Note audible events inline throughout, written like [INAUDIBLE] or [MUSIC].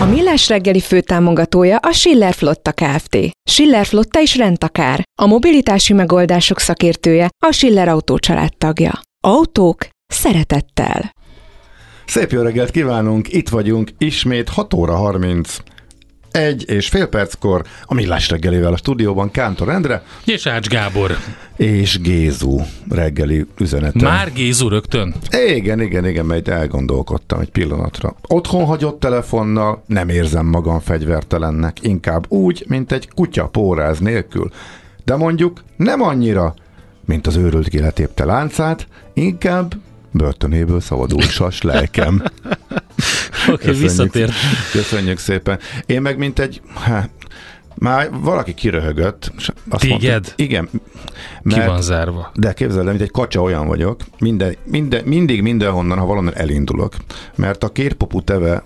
A Millás reggeli főtámogatója a Schiller Flotta Kft. Schiller Flotta is rendtakár. A mobilitási megoldások szakértője a Schiller Autó tagja. Autók szeretettel. Szép jó reggelt kívánunk, itt vagyunk ismét 6 óra 30 egy és fél perckor a Millás reggelével a stúdióban Kántor Endre És Ács Gábor. és Gézu reggeli üzenete. Már Gézu rögtön? Igen, igen, igen, mert elgondolkodtam egy pillanatra. Otthon hagyott telefonnal nem érzem magam fegyvertelennek, inkább úgy, mint egy kutya póráz nélkül. De mondjuk nem annyira, mint az őrült kiletépte láncát, inkább börtönéből szabadul sas lelkem. [LAUGHS] Oké, okay, visszatért. Köszönjük szépen. Én meg mint egy, hát, már valaki kiröhögött. és Azt Téged? Mondta, igen. Ki van zárva? De képzeld el, mint egy kacsa olyan vagyok, minden, minden, mindig mindenhonnan, ha valonnan elindulok. Mert a két popú teve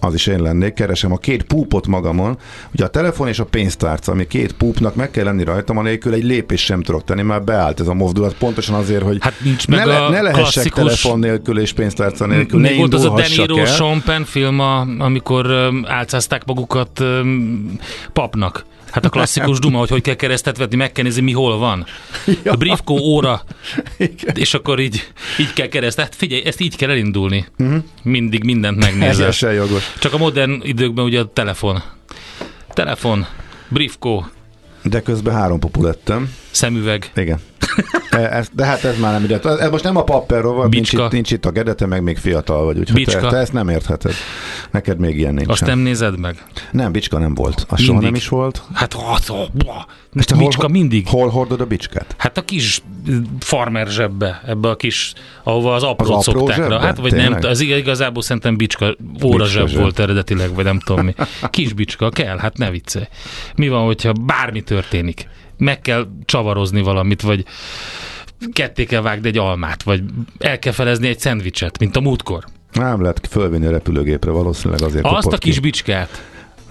az is én lennék, keresem a két púpot magamon. Ugye a telefon és a pénztárca, ami két púpnak meg kell lenni rajtam, anélkül egy lépés sem tudok tenni, már beállt ez a mozdulat, pontosan azért, hogy Hát nincs ne, meg le, a ne lehessek klasszikus- telefon nélkül és pénztárca nélkül, ne Még volt az a De indulhassak Niro el. Sean Penn film, amikor álcázták magukat papnak. Hát a klasszikus duma, hogy hogy kell keresztet vetni, meg kell nézni, mi hol van. Ja. A briefkó óra, Igen. és akkor így, így kell keresztet. Hát figyelj, ezt így kell elindulni. Mindig mindent megnézel. Teljesen jogos. Csak a modern időkben ugye a telefon. Telefon, briefkó, De közben három popú lettem. szemüveg. Igen. E, ez, de hát ez már nem ide. Ez most nem a papperról van, nincs itt, nincs itt a gedete, meg még fiatal vagy, úgyhogy te, Bicska. te, ezt nem értheted. Neked még ilyen nincs. Azt nem nézed meg? nem, bicska nem volt. Az soha nem is volt. Hát, az, És te Bicska hol, mindig. Hol hordod a bicskát? Hát a kis farmer zsebbe, ebbe a kis, ahova az aprót Az szokták zsebbe? rá. Hát vagy Tényleg? nem, az ig- igazából szerintem bicska, óra Bicska zseb zseb. volt eredetileg, vagy nem tudom mi. Kis bicska, kell, hát ne viccelj. Mi van, hogyha bármi történik? Meg kell csavarozni valamit, vagy ketté kell vágni egy almát, vagy el kell felezni egy szendvicset, mint a múltkor. Nem lehet fölvinni a repülőgépre, valószínűleg azért Azt a kis ki. bicskát.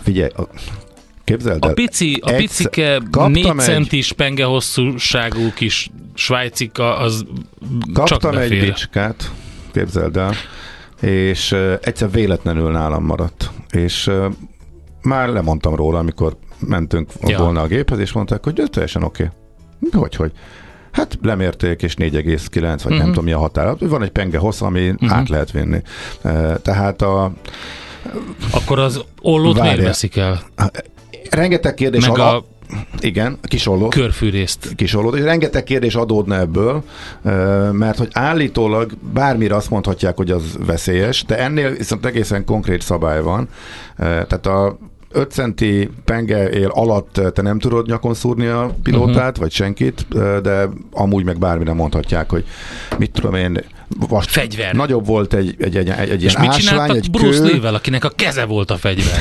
Figyelj, a, képzeld A el. pici, a picike kaptam 4 egy- centis penge hosszúságú kis svájcika, az csak Kaptam egy befér. bicskát, képzeld el, és egyszer véletlenül nálam maradt. És már lemondtam róla, amikor mentünk Ja. volna a géphez, és mondták, hogy ez teljesen oké. Okay. Hogy, hogy? Hát lemérték, és 4,9, vagy uh-huh. nem Mhm. tudom mi a határ. Van egy penge hossz, ami uh-huh. át lehet vinni. Tehát a Akkor az ollót miért Várjál. veszik el? rengeteg kérdés Meg a, a igen, kisollót. körfűrészt. kisollót, és rengeteg kérdés adódna ebből, mert hogy állítólag bármire azt mondhatják, hogy az veszélyes, de ennél viszont egészen konkrét szabály van. Tehát a 5 centi penge él alatt te nem tudod nyakon szúrni a pilótát, uh-huh. vagy senkit, ö, de amúgy meg bármire mondhatják, hogy mit tudom én, vast, Fegyver. nagyobb volt egy, egy, egy, egy, egy És ilyen mit ásvány, egy Bruce kő. Lee-vel, akinek a keze volt a fegyver?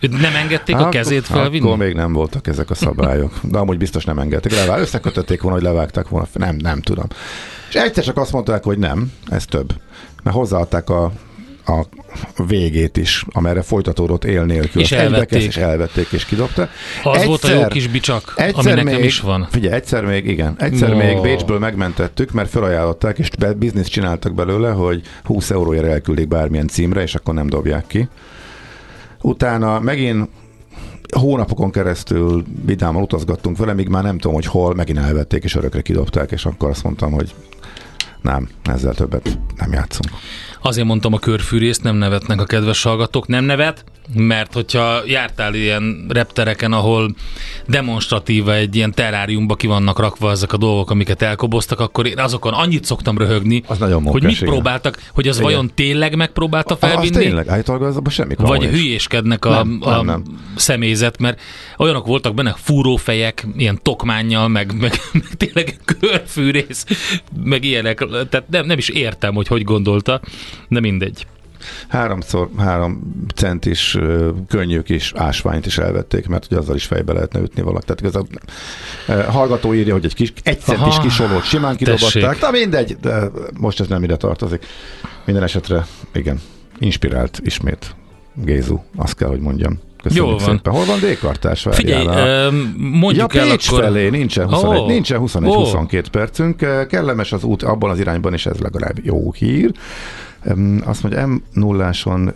Nem engedték a Akkor- kezét felvinni? Akkor még nem voltak ezek a szabályok. De amúgy biztos nem engedték. Levá, összekötötték volna, hogy levágták volna. Nem, nem tudom. És egyszer csak azt mondták, hogy nem, ez több. Mert hozzáadták a a végét is, amerre folytatódott él nélkül. És elvették. és elvették, és kidobta. Az volt a jó kis bicsak, ami nekem is van. Figyelj, egyszer még, igen, egyszer No. még Bécsből megmentettük, mert felajánlották, és be, bizniszt csináltak belőle, hogy 20 euróért elküldik bármilyen címre, és akkor nem dobják ki. Utána megint hónapokon keresztül vidáman utazgattunk vele, míg már nem tudom, hogy hol, megint elvették, és örökre kidobták, és akkor azt mondtam, hogy nem, ezzel többet nem játszunk. Azért mondtam a körfűrészt, nem nevetnek a kedves hallgatók. Nem nevet, mert hogyha jártál ilyen reptereken, ahol demonstratíva egy ilyen teráriumba ki vannak rakva ezek a dolgok, amiket elkoboztak, akkor én azokon annyit szoktam röhögni, Az nagyon hogy mókás, mit igen. próbáltak, hogy az Igen. vajon tényleg megpróbálta Az felvinni, tényleg, állítólag az abban semmi vagy is. hülyéskednek a, Nem, a nem, nem. személyzet, mert olyanok voltak benne fúrófejek, ilyen tokmánnyal, meg, meg, meg tényleg körfűrész, meg ilyenek, tehát nem, nem is értem, hogy hogy gondolta, de mindegy. Háromszor három centis ö, könnyű kis ásványt is elvették, mert ugye azzal is fejbe lehetne ütni valaki. Tehát igazából ö, hallgató írja, hogy egy kis, egy centis Aha, kisolót simán kidobatták. Na mindegy, de most ez nem ide tartozik. Minden esetre, igen, inspirált ismét Gézu, azt kell, hogy mondjam. Köszönjük Jól van. szépen. Hol van D-kartás? Figyelj, öm, mondjuk ja, el Pécs akkor... felé nincsen 21, Ó. nincsen 21 Ó. 22 percünk. Eh, Kellemes az út abban az irányban, és ez legalább jó hír. Azt mondja, m 0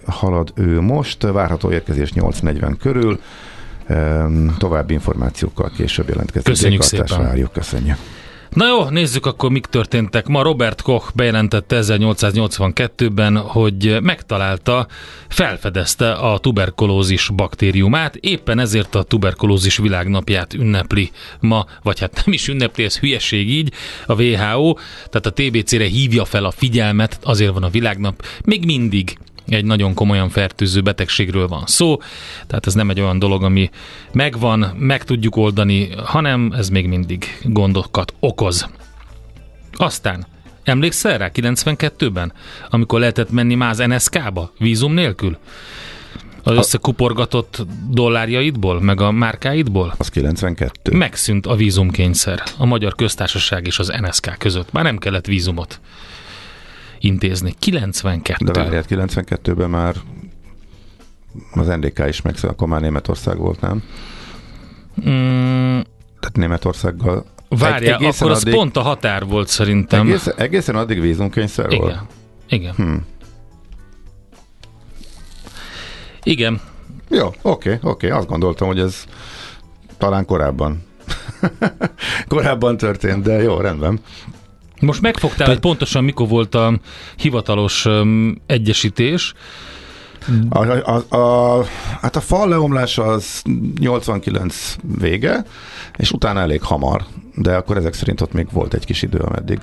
halad ő most, várható érkezés 8.40 körül. További információkkal később jelentkezik. Köszönjük szépen. Várjuk, köszönjük. Na jó, nézzük akkor, mik történtek. Ma Robert Koch bejelentette 1882-ben, hogy megtalálta, felfedezte a tuberkulózis baktériumát, éppen ezért a tuberkulózis világnapját ünnepli ma, vagy hát nem is ünnepli, ez hülyeség így, a WHO, tehát a TBC-re hívja fel a figyelmet, azért van a világnap, még mindig egy nagyon komolyan fertőző betegségről van szó, tehát ez nem egy olyan dolog, ami megvan, meg tudjuk oldani, hanem ez még mindig gondokat okoz. Aztán, emlékszel rá 92-ben, amikor lehetett menni más NSK-ba, vízum nélkül? Az összekuporgatott dollárjaidból, meg a márkáidból? Az 92. Megszűnt a vízumkényszer a Magyar Köztársaság és az NSK között. Már nem kellett vízumot intézni. 92. De várját, 92-ben már az NDK is meg, akkor már Németország volt, nem? Mm, Tehát Németországgal várjál, Egy- egészen akkor az addig- pont a határ volt szerintem. egészen, egészen addig vízumkényszer volt? Igen. Igen. Hmm. Igen. Jó, oké, oké. Azt gondoltam, hogy ez talán korábban. [LAUGHS] korábban történt, de jó, rendben. Most megfogtál, hogy pontosan mikor volt a hivatalos um, egyesítés. A, a, a, hát a fal leomlás az 89 vége, és utána elég hamar, de akkor ezek szerint ott még volt egy kis idő, ameddig.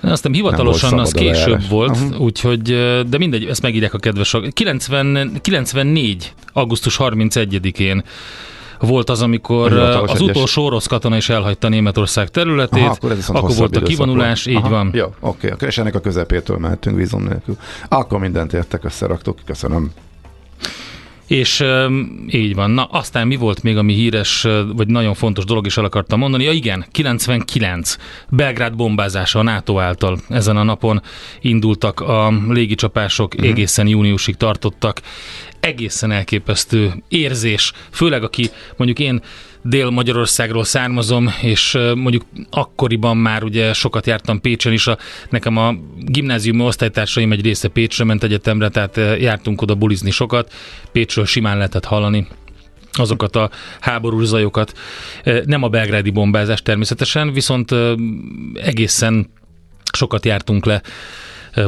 Aztán hivatalosan az később lejárás. volt, Aha. úgyhogy, de mindegy, ezt megírják a kedves hallgatók. 90, 94. augusztus 31-én volt az, amikor hivatalos az egyes- utolsó orosz katona is elhagyta Németország területét, Aha, akkor akkor volt a kivonulás, így Aha, van. Jó, oké, akkor és ennek a közepétől mehetünk vízum nélkül. Akkor mindent értek, összeraktuk, köszönöm. És um, így van. Na, aztán mi volt még, ami híres, vagy nagyon fontos dolog is el akartam mondani? Ja igen, 99. Belgrád bombázása a NATO által. Ezen a napon indultak a légicsapások, Mhm. egészen júniusig tartottak. Egészen elképesztő érzés, főleg aki mondjuk én Dél-Magyarországról származom, és mondjuk akkoriban már ugye sokat jártam Pécsen is, a, nekem a gimnáziumi osztálytársaim egy része Pécsre ment egyetemre, tehát jártunk oda bulizni sokat, Pécsről simán lehetett hallani azokat a háborús zajokat. Nem a belgrádi bombázás természetesen, viszont egészen sokat jártunk le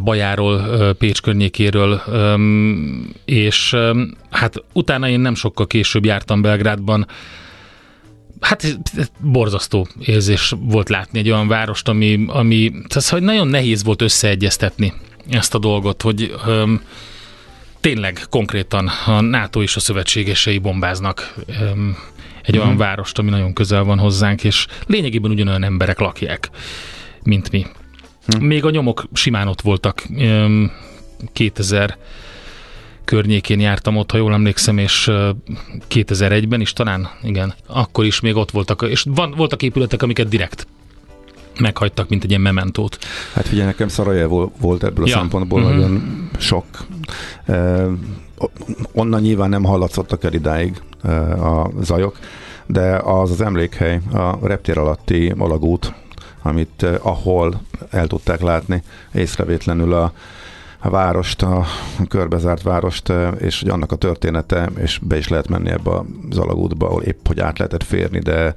Bajáról, Pécs környékéről, és hát utána én nem sokkal később jártam Belgrádban, Hát borzasztó érzés volt látni egy olyan várost, ami, ami tehát, hogy nagyon nehéz volt összeegyeztetni ezt a dolgot, hogy öm, tényleg konkrétan a NATO és a szövetségesei bombáznak öm, egy olyan várost, ami nagyon közel van hozzánk, és lényegében ugyanolyan emberek lakják, mint mi. Még a nyomok simán ott voltak. Öm, 2000 környékén jártam ott, ha jól emlékszem, és ö, 2001-ben is talán, igen, akkor is még ott voltak, és van, voltak épületek, amiket direkt meghagytak, mint egy ilyen mementót. Hát figyelj, nekem Szarajevó volt ebből a Ja. szempontból Mhm. nagyon sok. Ö, onnan nyilván nem hallatszottak el idáig ö, a zajok, de az az emlékhely, a reptér alatti alagút, amit ö, ahol el tudták látni észrevétlenül a, a várost, a körbezárt várost, ö, és hogy annak a története, és be is lehet menni ebbe az alagútba, ahol épp hogy át lehetett férni, de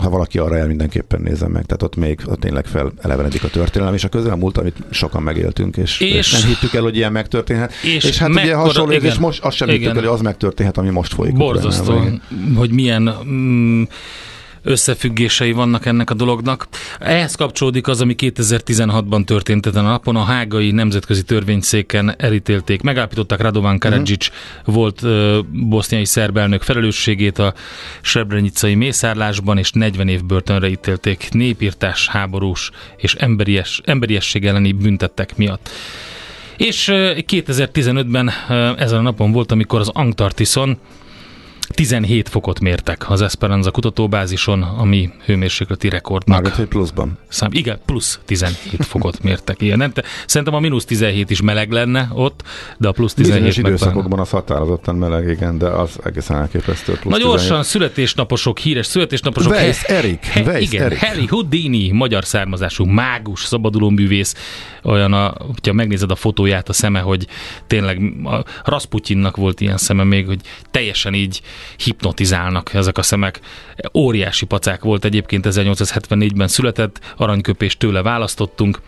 ha valaki arra el, mindenképpen nézem meg. Tehát ott még ott tényleg felelevenedik a történelem, és a közelmúlt, amit sokan megéltünk, és, és, És- nem hittük el, hogy ilyen megtörténhet. És És, hát ugye mekkora- hasonló, igen. és most azt sem hittük Igen. el, hogy az megtörténhet, ami most folyik. Borzasztó, hogy milyen mm, összefüggései vannak ennek a dolognak. Ehhez kapcsolódik az, ami 2016-ban történt ezen a napon. A hágai nemzetközi törvényszéken elítélték, megállapították Radovan Karadzic uh-huh. volt ö, boszniai szerb elnök felelősségét a srebrenicai mészárlásban, és 40 év börtönre ítélték népírtás, háborús és emberies, emberiesség elleni büntettek miatt. És ö, 2015-ben ö, ezen a napon volt, amikor az Antarktiszon 17 fokot mértek az Esperanza kutatóbázison, ami hőmérsékleti rekordnak. Mármint, hogy pluszban. Szám, igen, plusz 17 fokot mértek. Igen, nem, te, szerintem a mínusz 17 is meleg lenne ott, de a plusz 17 Bizonyos időszakokban az határozottan meleg, igen, de az egészen elképesztő. Plusz Na gyorsan, 17. születésnaposok, híres születésnaposok. Weiss He- Erik, He- Weiss igen, Erik. Harry Houdini, magyar származású mágus, szabadulóművész, olyan, a, hogyha megnézed a fotóját, a szeme, hogy tényleg a Rasputyinnak volt ilyen szeme még, hogy teljesen így hipnotizálnak ezek a szemek. Óriási pacák volt egyébként 1874-ben született, aranyköpést tőle választottunk.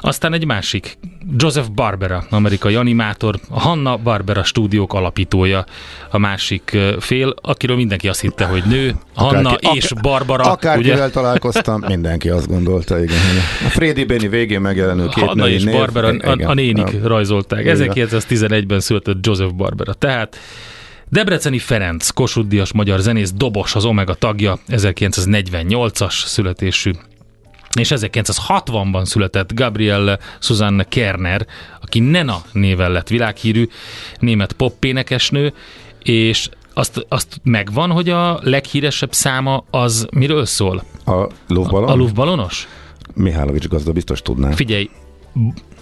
Aztán egy másik, Joseph Barbera, amerikai animátor, a Hanna Barbera stúdiók alapítója, a másik fél, akiről mindenki azt hitte, hogy nő, Hanna Akárki- és ak- Barbara, Akárkivel ugye? találkoztam, mindenki azt gondolta, igen. A Freddy Béni végén megjelenő két Hanna és név, Barbara, a, a nénik rajzolták. Igen. 1911-ben született Joseph Barbera. Tehát Debreceni Ferenc, Kossuth Díjas magyar zenész, dobos, az Omega tagja, 1948-as születésű. És 1960-ban született Gabrielle Susanne Kerner, aki Nena néven lett világhírű, német pop-énekesnő, és azt, azt megvan, hogy a leghíresebb száma az miről szól? A lufbalon? A lufbalonos? Mihálovics gazda biztos tudná. Figyelj,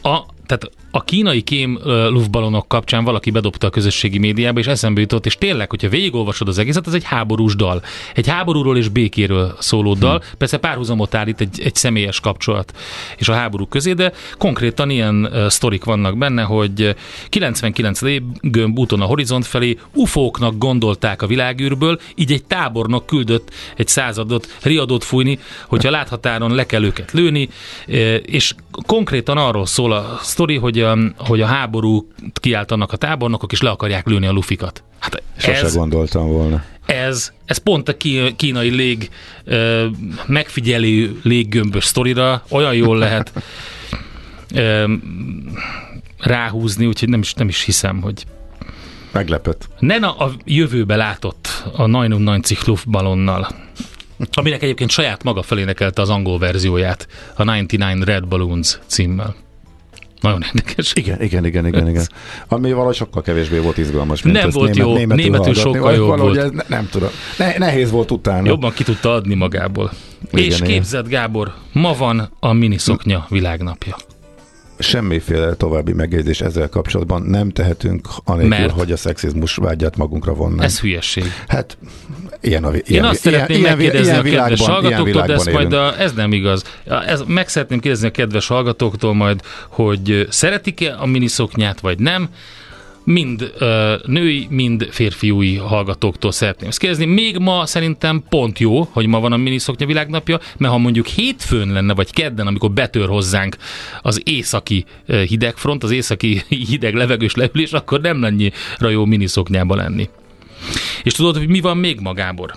a, tehát a kínai kém luftballonok kapcsán valaki bedobta a közösségi médiába, és eszembe jutott, és tényleg, hogyha végigolvasod az egészet, ez egy háborús dal. Egy háborúról és békéről szóló dal. Hm. Persze párhuzamot állít egy, egy személyes kapcsolat és a háború közé, de konkrétan ilyen uh, sztorik vannak benne, hogy 99 légömb úton a horizont felé ufóknak gondolták a világűrből, így egy tábornok küldött egy századot riadót fújni, hogyha láthatáron le kell őket lőni, és konkrétan arról szól a sztori, hogy a, hogy a háború kiáltanak a tábornokok, és le akarják lőni a lufikat. Hát Sose ez, gondoltam volna. ez, ez pont a kínai lég megfigyelő léggömbös sztorira olyan jól lehet ráhúzni, úgyhogy nem is, nem is hiszem, hogy Meglepett. Nena a jövőbe látott a 99 Luftballonnal, aminek egyébként saját maga felénekelte az angol verzióját, a 99 Red Balloons címmel. Nagyon érdekes. Igen, igen, igen, igen, igen. Ami valahogy sokkal kevésbé volt izgalmas, mint Nem ezt volt német, jó, németül, németül sokkal jobb volt. Ez ne, nem tudom. Ne, nehéz volt utána. Jobban ki tudta adni magából. Igen, És képzeld, Gábor, ma van a miniszoknya világnapja. Semmiféle további megjegyzés ezzel kapcsolatban nem tehetünk, anélkül, Mert? hogy a szexizmus vágyát magunkra vonnánk. Ez hülyesség. Hát, ilyen a vi- Én ilyen, azt szeretném ilyen, megkérdezni ilyen a kedves világban- ilyen hallgatóktól, de ezt majd a, ez nem igaz. Ez, meg szeretném kérdezni a kedves hallgatóktól majd, hogy szeretik-e a miniszoknyát, vagy nem. Mind ö, női, mind férfiúi hallgatóktól szeretném ezt kérdezni. Még ma szerintem pont jó, hogy ma van a miniszoknya világnapja, mert ha mondjuk hétfőn lenne, vagy kedden, amikor betör hozzánk az északi hidegfront, az északi [LAUGHS] hideg levegős leülés, akkor nem lenne jó miniszoknyába lenni. És tudod, hogy mi van még ma, Gábor?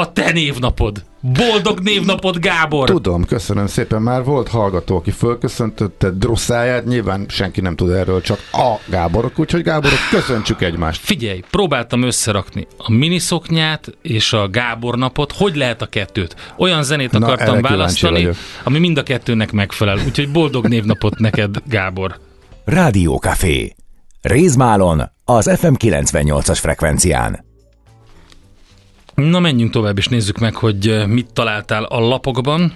A te névnapod! Boldog névnapod, Gábor! Tudom, köszönöm szépen. Már volt hallgató, aki fölköszöntötte Drosszáját, nyilván senki nem tud erről, csak a Gáborok, úgyhogy Gáborok, köszöntsük egymást. Figyelj, próbáltam összerakni a miniszoknyát és a Gábor napot. Hogy lehet a kettőt? Olyan zenét Na, akartam választani, vagyok. ami mind a kettőnek megfelel. Úgyhogy boldog névnapot neked, Gábor. Rádiókafé. Rézmálon az FM 98-as frekvencián. Na menjünk tovább, és nézzük meg, hogy eh, mit találtál a lapokban.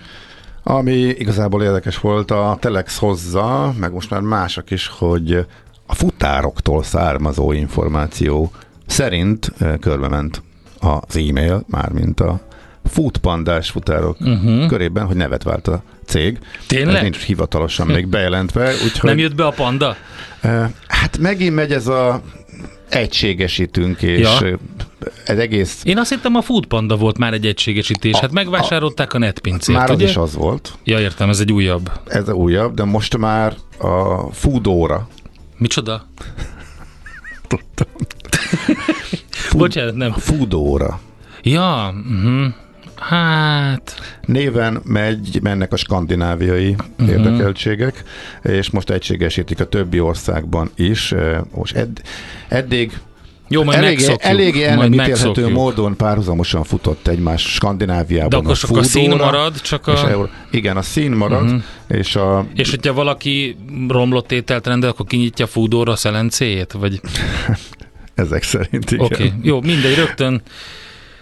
Ami igazából érdekes volt, a Telex hozza, meg most már mások is, hogy a futároktól származó információ szerint eh, körbement az e-mail, mármint a futpandás futárok uh-huh. körében, hogy nevet vált a cég. Tényleg? Ez nincs hivatalosan még [LAUGHS] bejelentve, úgyhogy... Nem jött be a panda? eh, Hát megint megy ez a egységesítünk, és Ja. ez egész Én azt hittem a Food Panda volt már egy egységesítés. Hát megvásárolták a netpincét, már az ugye? is az volt, Ja, értem, ez egy újabb. ez a újabb, de most már a Foodóra Micsoda? tudtam. [LAUGHS] Bocsánat, nem. Foodóra Ja, uh-huh. Hát... néven megy, mennek a skandináviai uh-huh. érdekeltségek, és most egységesítik a többi országban is. Eh, Most edd, eddig Jó, majd eléggé, megszokjuk. eléggé el nem ítélhető módon párhuzamosan futott egymás Skandináviában De akkor a csak a szín marad, csak és a... Euró- igen, a szín marad, uh-huh. és a És hogyha valaki romlott ételt rendel, akkor kinyitja a fúdóra a szelencéjét? Vagy... [LAUGHS] ezek szerint igen. Oké, okay. jó, mindegy, rögtön,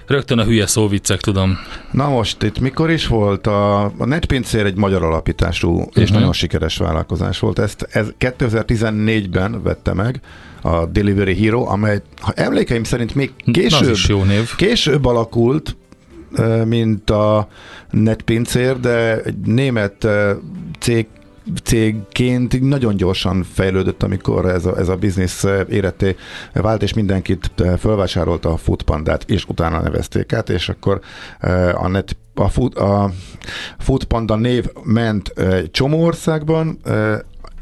rögtön a hülye szóviccek, tudom. Na most itt mikor is volt a, a netpincér egy magyar alapítású uh-huh. és nagyon sikeres vállalkozás volt. Ezt ez 2014-ben vette meg a Delivery Hero, amely ha emlékeim szerint még később, jó név. később alakult, ö, mint a netpincér, de egy német ö, cég cégként nagyon gyorsan fejlődött, amikor ez a, ez a biznisz éretté vált, és mindenkit ö, fölvásárolta a Foodpandát, és utána nevezték át, és akkor ö, a, net, a, food, a Foodpanda név ment egy csomó országban,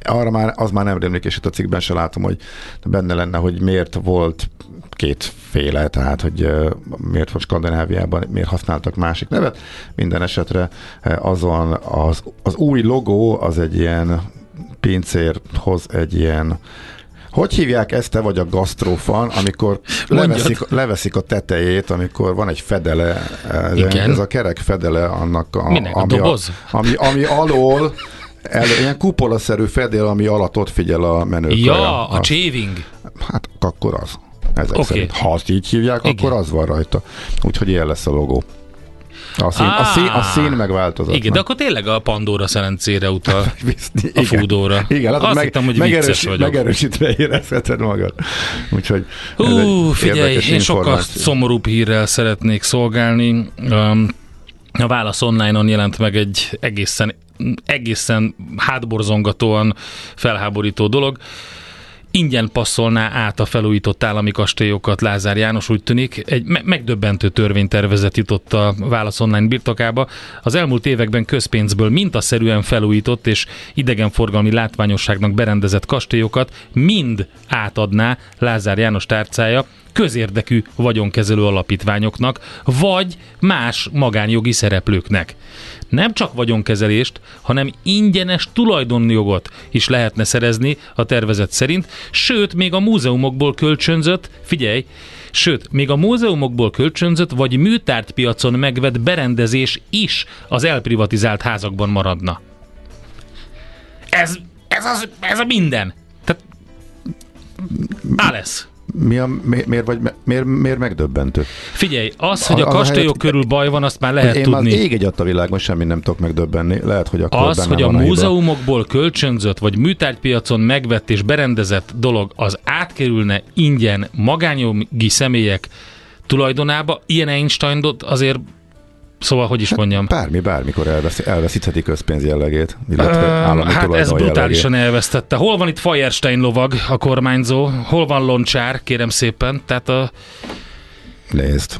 arra már, az már nem rémlik, és itt a cikkben se látom, hogy benne lenne, hogy miért volt kétféle, tehát hogy miért volt Skandináviában, miért használtak másik nevet. Minden esetre azon az, az új logó az egy ilyen pincér hoz egy ilyen hogy hívják ezt, te vagy a gasztrófan, amikor Mondjad. leveszik, leveszik a tetejét, amikor van egy fedele, ez, Igen. ez a kerek fedele annak, a, Minek, a ami, doboz? ami, ami alól el, ilyen kupolaszerű fedél, ami alatt ott figyel a menő. Ja, a chaving. Hát akkor az. Ezek okay. szerint. Ha azt így hívják, Igen. Akkor az van rajta. Úgyhogy ilyen lesz a logó. A szín, a szín, a szín megváltozott. Igen, de akkor tényleg a Pandora szelencére utal. [LAUGHS] A foodóra. Igen, hát Azt meg, hittem, hogy megerős, vagyok. megerősítve érezheted magad. Úgyhogy Hú, figyelj, én sokkal szomorúbb hírrel szeretnék szolgálni. Um, a Válasz online-on jelent meg egy egészen, egészen hátborzongatóan felháborító dolog. Ingyen passzolná át a felújított állami kastélyokat Lázár János, úgy tűnik. Egy me- megdöbbentő törvénytervezet jutott a Válasz online birtokába. Az elmúlt években közpénzből mintaszerűen felújított és idegenforgalmi látványosságnak berendezett kastélyokat mind átadná Lázár János tárcája közérdekű vagyonkezelő alapítványoknak, vagy más magánjogi szereplőknek. Nem csak vagyonkezelést, hanem ingyenes tulajdonjogot is lehetne szerezni a tervezet szerint, sőt, még a múzeumokból kölcsönzött, figyelj, sőt, még a múzeumokból kölcsönzött vagy műtárgypiacon megvett berendezés is az elprivatizált házakban maradna. Ez, ez, az, ez a minden. Tehát, Alice. Mi a, mi, miért, vagy, miért, miért megdöbbentő? Figyelj, az, hogy a a kastélyok helyet- körül baj van, azt már lehet Én tudni. már ég egy a világon semmi nem tudok megdöbbenni. Lehet, hogy akkor Az, hogy a hiba. múzeumokból kölcsönzött vagy műtárgypiacon megvett és berendezett dolog az átkerülne ingyen magánjogi személyek tulajdonába, ilyen Einsteindot azért, szóval, hogy is mondjam, Bármi, bármikor elvesz, elveszítheti közpénz jellegét, illetve állami hát ez brutálisan jellegét. elvesztette. Hol van itt Feierstein lovag, a kormányzó? Hol van Loncsár, kérem szépen? Tehát a, Nézd.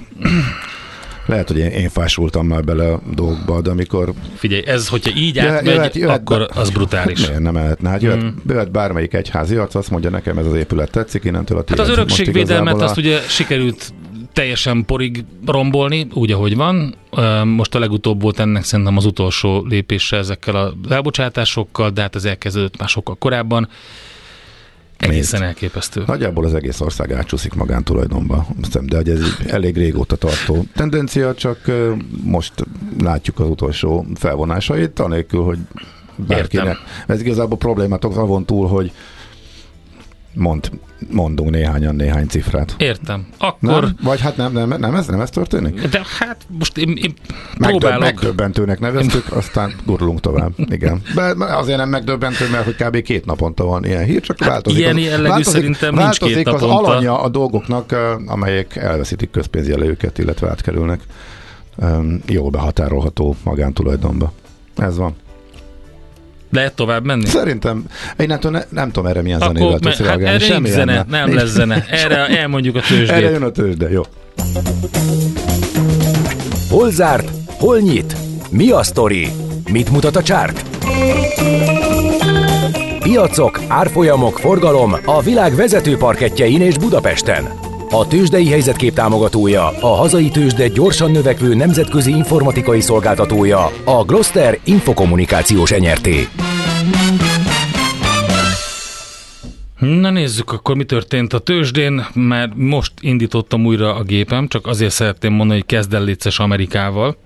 Lehet, hogy én, én fásultam már bele a dolgokba, de amikor figyelj, ez, hogyha így átmegy, jöhet- jöhet akkor be- az brutális. miért nem mehetne? Hát jöhet, jöhet bármelyik egyházi arc, azt mondja nekem ez az épület tetszik, innentől a Hát az tiéd. Örökségvédelmet azt ugye sikerült teljesen porig rombolni, úgy, ahogy van. Most a legutóbb volt ennek szerintem az utolsó lépése ezekkel az elbocsátásokkal, de hát ez elkezdődött már sokkal korábban. Egészen elképesztő. Nagyjából az egész ország átsúszik magántulajdonba, de hogy ez elég régóta tartó tendencia, csak most látjuk az utolsó felvonásait, anélkül, hogy bárkinek. Értem. Ez igazából problémátok avon túl, hogy mond, mondunk néhányan néhány cifrát. Értem. Akkor... Nem? Vagy hát nem, nem, nem, ez, nem ez történik? De hát most én, én próbálok... megdöbbentőnek neveztük, aztán gurulunk tovább. Igen. De azért nem megdöbbentő, mert hogy kb. két naponta van ilyen hír, csak Hát változik. ilyen az, jellegű változik, szerintem nincs változik két az naponta. alanya a dolgoknak, amelyek elveszítik közpénzjelőket, illetve átkerülnek jól behatárolható magántulajdonba. Ez van. Lehet tovább menni? Szerintem, én nem, tudom- nem tudom erre milyen zenével Akkor, tudsz hát erre Semmilyen zene, nem lesz zene. Erre elmondjuk a Erre tőzsdét. jön a tőzsde, jó. Hol zárt? Hol nyit? Mi a sztori? Mit mutat a csárt? Piacok, árfolyamok, forgalom a világ vezető parketjein és Budapesten. A tőzsdei helyzetkép támogatója, a hazai tőzsde gyorsan növekvő nemzetközi informatikai szolgáltatója, a Gloster Infokommunikációs Enyerté. Na nézzük akkor, mi történt a tőzsdén, mert most indítottam újra a gépem, csak azért szeretném mondani, hogy kezd el Amerikával.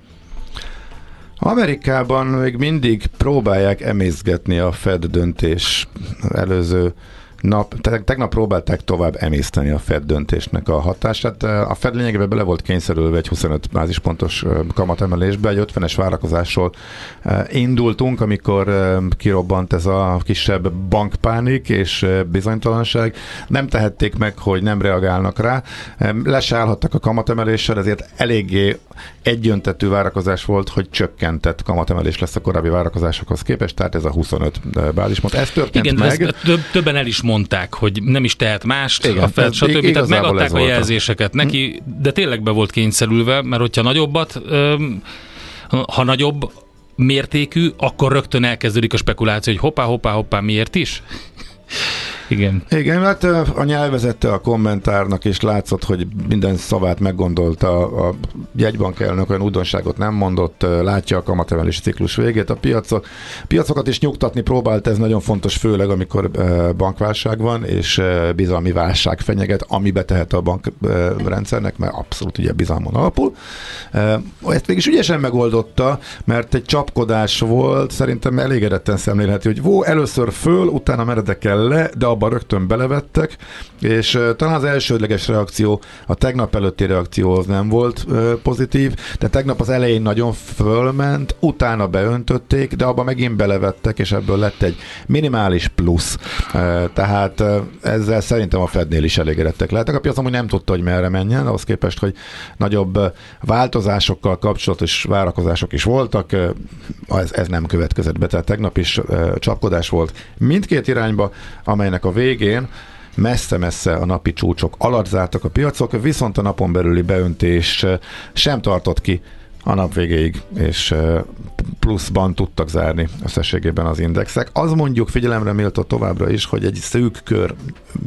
Amerikában még mindig próbálják emészgetni a Fed döntés előző nap, te- tegnap próbálták tovább emészteni a Fed döntésnek a hatását. A Fed lényegében bele volt kényszerülve egy 25 bázispontos kamatemelésbe, egy 50-es várakozásról indultunk, amikor kirobbant ez a kisebb bankpánik és bizonytalanság. Nem tehették meg, hogy nem reagálnak rá. Ö, Le se állhattak a kamatemeléssel, ezért eléggé egyöntetű várakozás volt, hogy csökkentett kamatemelés lesz a korábbi várakozásokhoz képest, tehát ez a 25 bázispont. Ez történt Igen, meg. ezt több, többen el is mondták, hogy nem is tehet mást, Igen, a Fed, stb. Tehát megadták a jelzéseket neki, de tényleg be volt kényszerülve, mert hogyha nagyobbat, ha nagyobb mértékű, akkor rögtön elkezdődik a spekuláció, hogy hoppá, hoppá, hoppá, miért is? Igen. Igen, hát a nyelvezette a kommentárnak, és látszott, hogy minden szavát meggondolta. A jegybank elnök olyan újdonságot nem mondott, látja a kamatemelési ciklus végét. A piacok, piacokat is nyugtatni próbált, ez nagyon fontos, főleg amikor bankválság van, és bizalmi válság fenyeget, ami betehet a bankrendszernek, mert abszolút ugye bizalmon alapul. Ezt mégis ügyesen megoldotta, mert egy csapkodás volt, szerintem elégedetten szemlélhető, hogy vó, először föl, utána meredekkel le, de abban rögtön belevettek, és talán az elsődleges reakció, a tegnap előtti reakció az nem volt pozitív, de tegnap az elején nagyon fölment, utána beöntötték, de abban megint belevettek, és ebből lett egy minimális plusz. Tehát ezzel szerintem a Fednél is elégedettek lehetnek. A piac amúgy nem tudta, hogy merre menjen, ahhoz képest, hogy nagyobb változásokkal kapcsolatos várakozások is voltak, ez, ez nem következett be, tehát tegnap is csapkodás volt mindkét irányba, amelynek a végén messze-messze a napi csúcsok alatt zártak a piacok, viszont a napon belüli beöntés eh, sem tartott ki a nap végéig, és eh, pluszban tudtak zárni összességében az indexek. Az mondjuk figyelemre méltó továbbra is, hogy egy szűk kör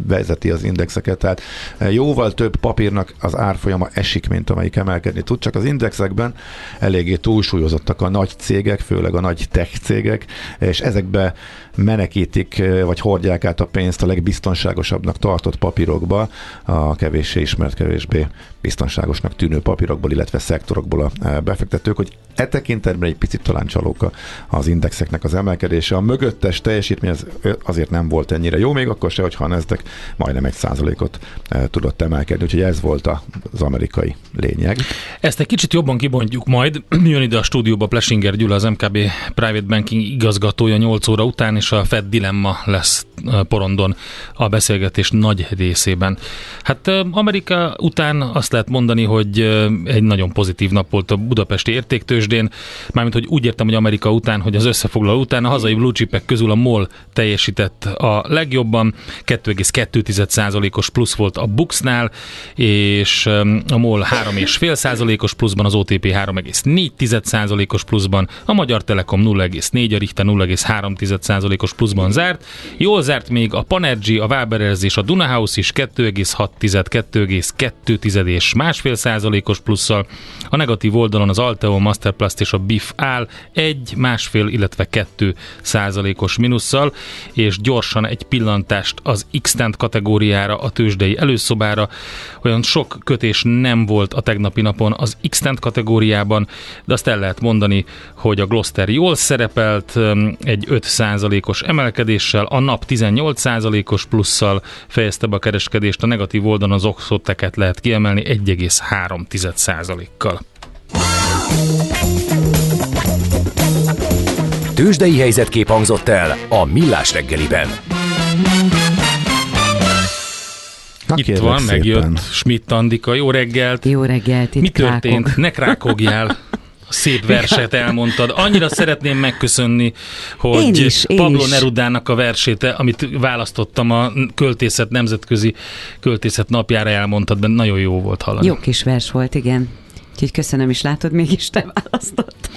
vezeti az indexeket, tehát eh, jóval több papírnak az árfolyama esik, mint amelyik emelkedni tud, csak az indexekben eléggé túlsúlyozottak a nagy cégek, főleg a nagy tech cégek, és ezekbe menekítik, vagy hordják át a pénzt a legbiztonságosabbnak tartott papírokba, a kevéssé ismert, kevésbé biztonságosnak tűnő papírokból, illetve szektorokból a befektetők, hogy e tekintetben egy picit talán csalóka az indexeknek az emelkedése. A mögöttes teljesítmény az, azért nem volt ennyire jó, még akkor se, hogyha a Nasdaq majdnem egy százalékot e, tudott emelkedni, úgyhogy ez volt az amerikai lényeg. Ezt egy kicsit jobban kibontjuk majd. [CLEARS THROAT] Jön ide a stúdióba Plesinger Gyula, az MKB Private Banking igazgatója 8 óra után, és a Fed dilemma lesz ö, porondon a beszélgetés nagy részében. Hát ö, Amerika után azt lehet mondani, hogy egy nagyon pozitív nap volt a budapesti értéktősdén, mármint hogy úgy értem, hogy Amerika után, hogy az összefoglaló után a hazai blue chipek közül a MOL teljesített a legjobban, 2,2%-os plusz volt a Buxnál, és öm, a MOL 3,5%-os pluszban, az OTP 3,4%-os pluszban, a Magyar Telekom 0,4, a Richter 0,3%-os pluszban zárt. Jól zárt még a Panergy, a Waberers és a Dunahouse is 2,6, 2,2 és másfél százalékos plusszal. A negatív oldalon az Alteo, Master Copperplast és a BIF áll egy, másfél, illetve kettő százalékos minusszal, és gyorsan egy pillantást az x kategóriára, a tőzsdei előszobára. Olyan sok kötés nem volt a tegnapi napon az x kategóriában, de azt el lehet mondani, hogy a Gloster jól szerepelt, egy 5 százalékos emelkedéssel, a nap 18 százalékos plusszal fejezte be a kereskedést, a negatív oldalon az oxoteket lehet kiemelni 1,3 százalékkal. Tőzsdei helyzetkép hangzott el a Millás reggeliben. Na, Itt van, szépen. megjött Schmidt Andika. Jó reggelt! Jó reggelt, itt Mi történt? Krákog. Ne krákogjál! Szép [LAUGHS] verset elmondtad. Annyira szeretném megköszönni, hogy Én is, én Pablo is. Nerudának a versét, amit választottam a költészet, nemzetközi költészet napjára elmondtad, de nagyon jó volt hallani. Jó kis vers volt, igen. Úgyhogy köszönöm is, látod, mégis te választott.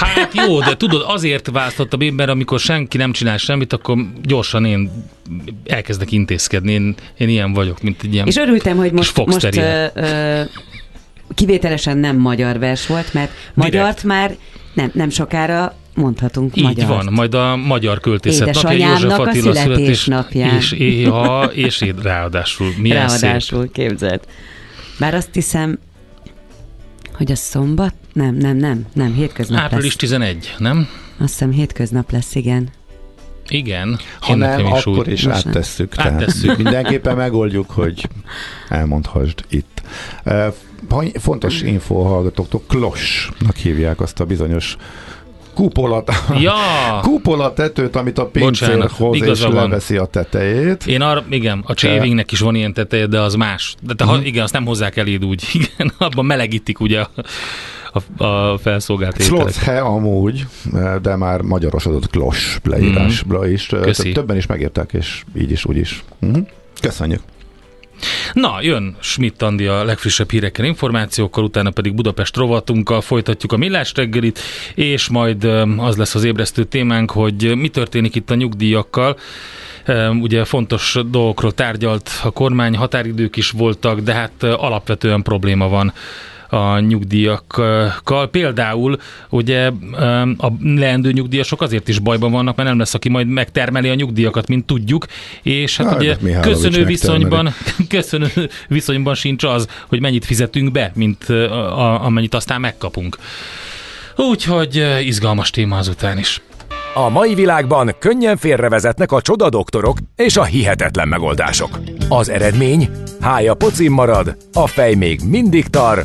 Hát jó, de tudod, azért választottam én, mert amikor senki nem csinál semmit, akkor gyorsan én elkezdek intézkedni. Én, én ilyen vagyok, mint egy ilyen... És örültem, hogy most, most ö, ö, kivételesen nem magyar vers volt, mert magyart már nem, nem sokára mondhatunk Így magyart. van, majd a magyar költészet napja, József Attila születésnapján. És, ja, és ráadásul milyen [LAUGHS] Ráadásul szép. képzeld. Bár azt hiszem, hogy a szombat? Nem, nem, nem, nem, hétköznap Április lesz. 11, nem? Azt hiszem hétköznap lesz, igen. Igen. Ha Én nem, is akkor úgy. is Most nem. áttesszük. Tehát Áttesszük. mindenképpen megoldjuk, hogy elmondhassd itt. Fontos info a hallgatóktól, Klosnak hívják azt a bizonyos kupolat, Ja, [LAUGHS] kupola tetőt, amit a pincér hoz és van. leveszi a tetejét. én arra, igen, a chavingnek is van ilyen teteje, de az más. De te, ha, igen, azt nem hozzák eléd úgy. [LAUGHS] Igen, abban melegítik ugye a, a, felszolgált. Slothe amúgy, de már magyarosodott Klos leírásra is. Eh, Mhm. Köszi. Többen is megírták, és így is, úgy is. Mhm. Köszönjük. Na, jön Schmidt Andi a legfrissebb hírekkel, információkkal, utána pedig Budapest rovatunkkal folytatjuk a millás reggelit, és majd az lesz az ébresztő témánk, hogy mi történik itt a nyugdíjakkal. Ugye fontos dolgokról tárgyalt a kormány, határidők is voltak, de hát alapvetően probléma van a nyugdíjakkal. Például ugye a leendő nyugdíjasok azért is bajban vannak, mert nem lesz, aki majd megtermeli a nyugdíjakat, mint tudjuk, és hát Hát, ugye köszönő viszonyban [LAUGHS] köszönő viszonyban sincs az, hogy mennyit fizetünk be, mint a, a, amennyit aztán megkapunk. Úgyhogy izgalmas téma azután is. A mai világban könnyen félrevezetnek a csoda doktorok és a hihetetlen megoldások. Az eredmény? Hája pocim marad, a fej még mindig tar,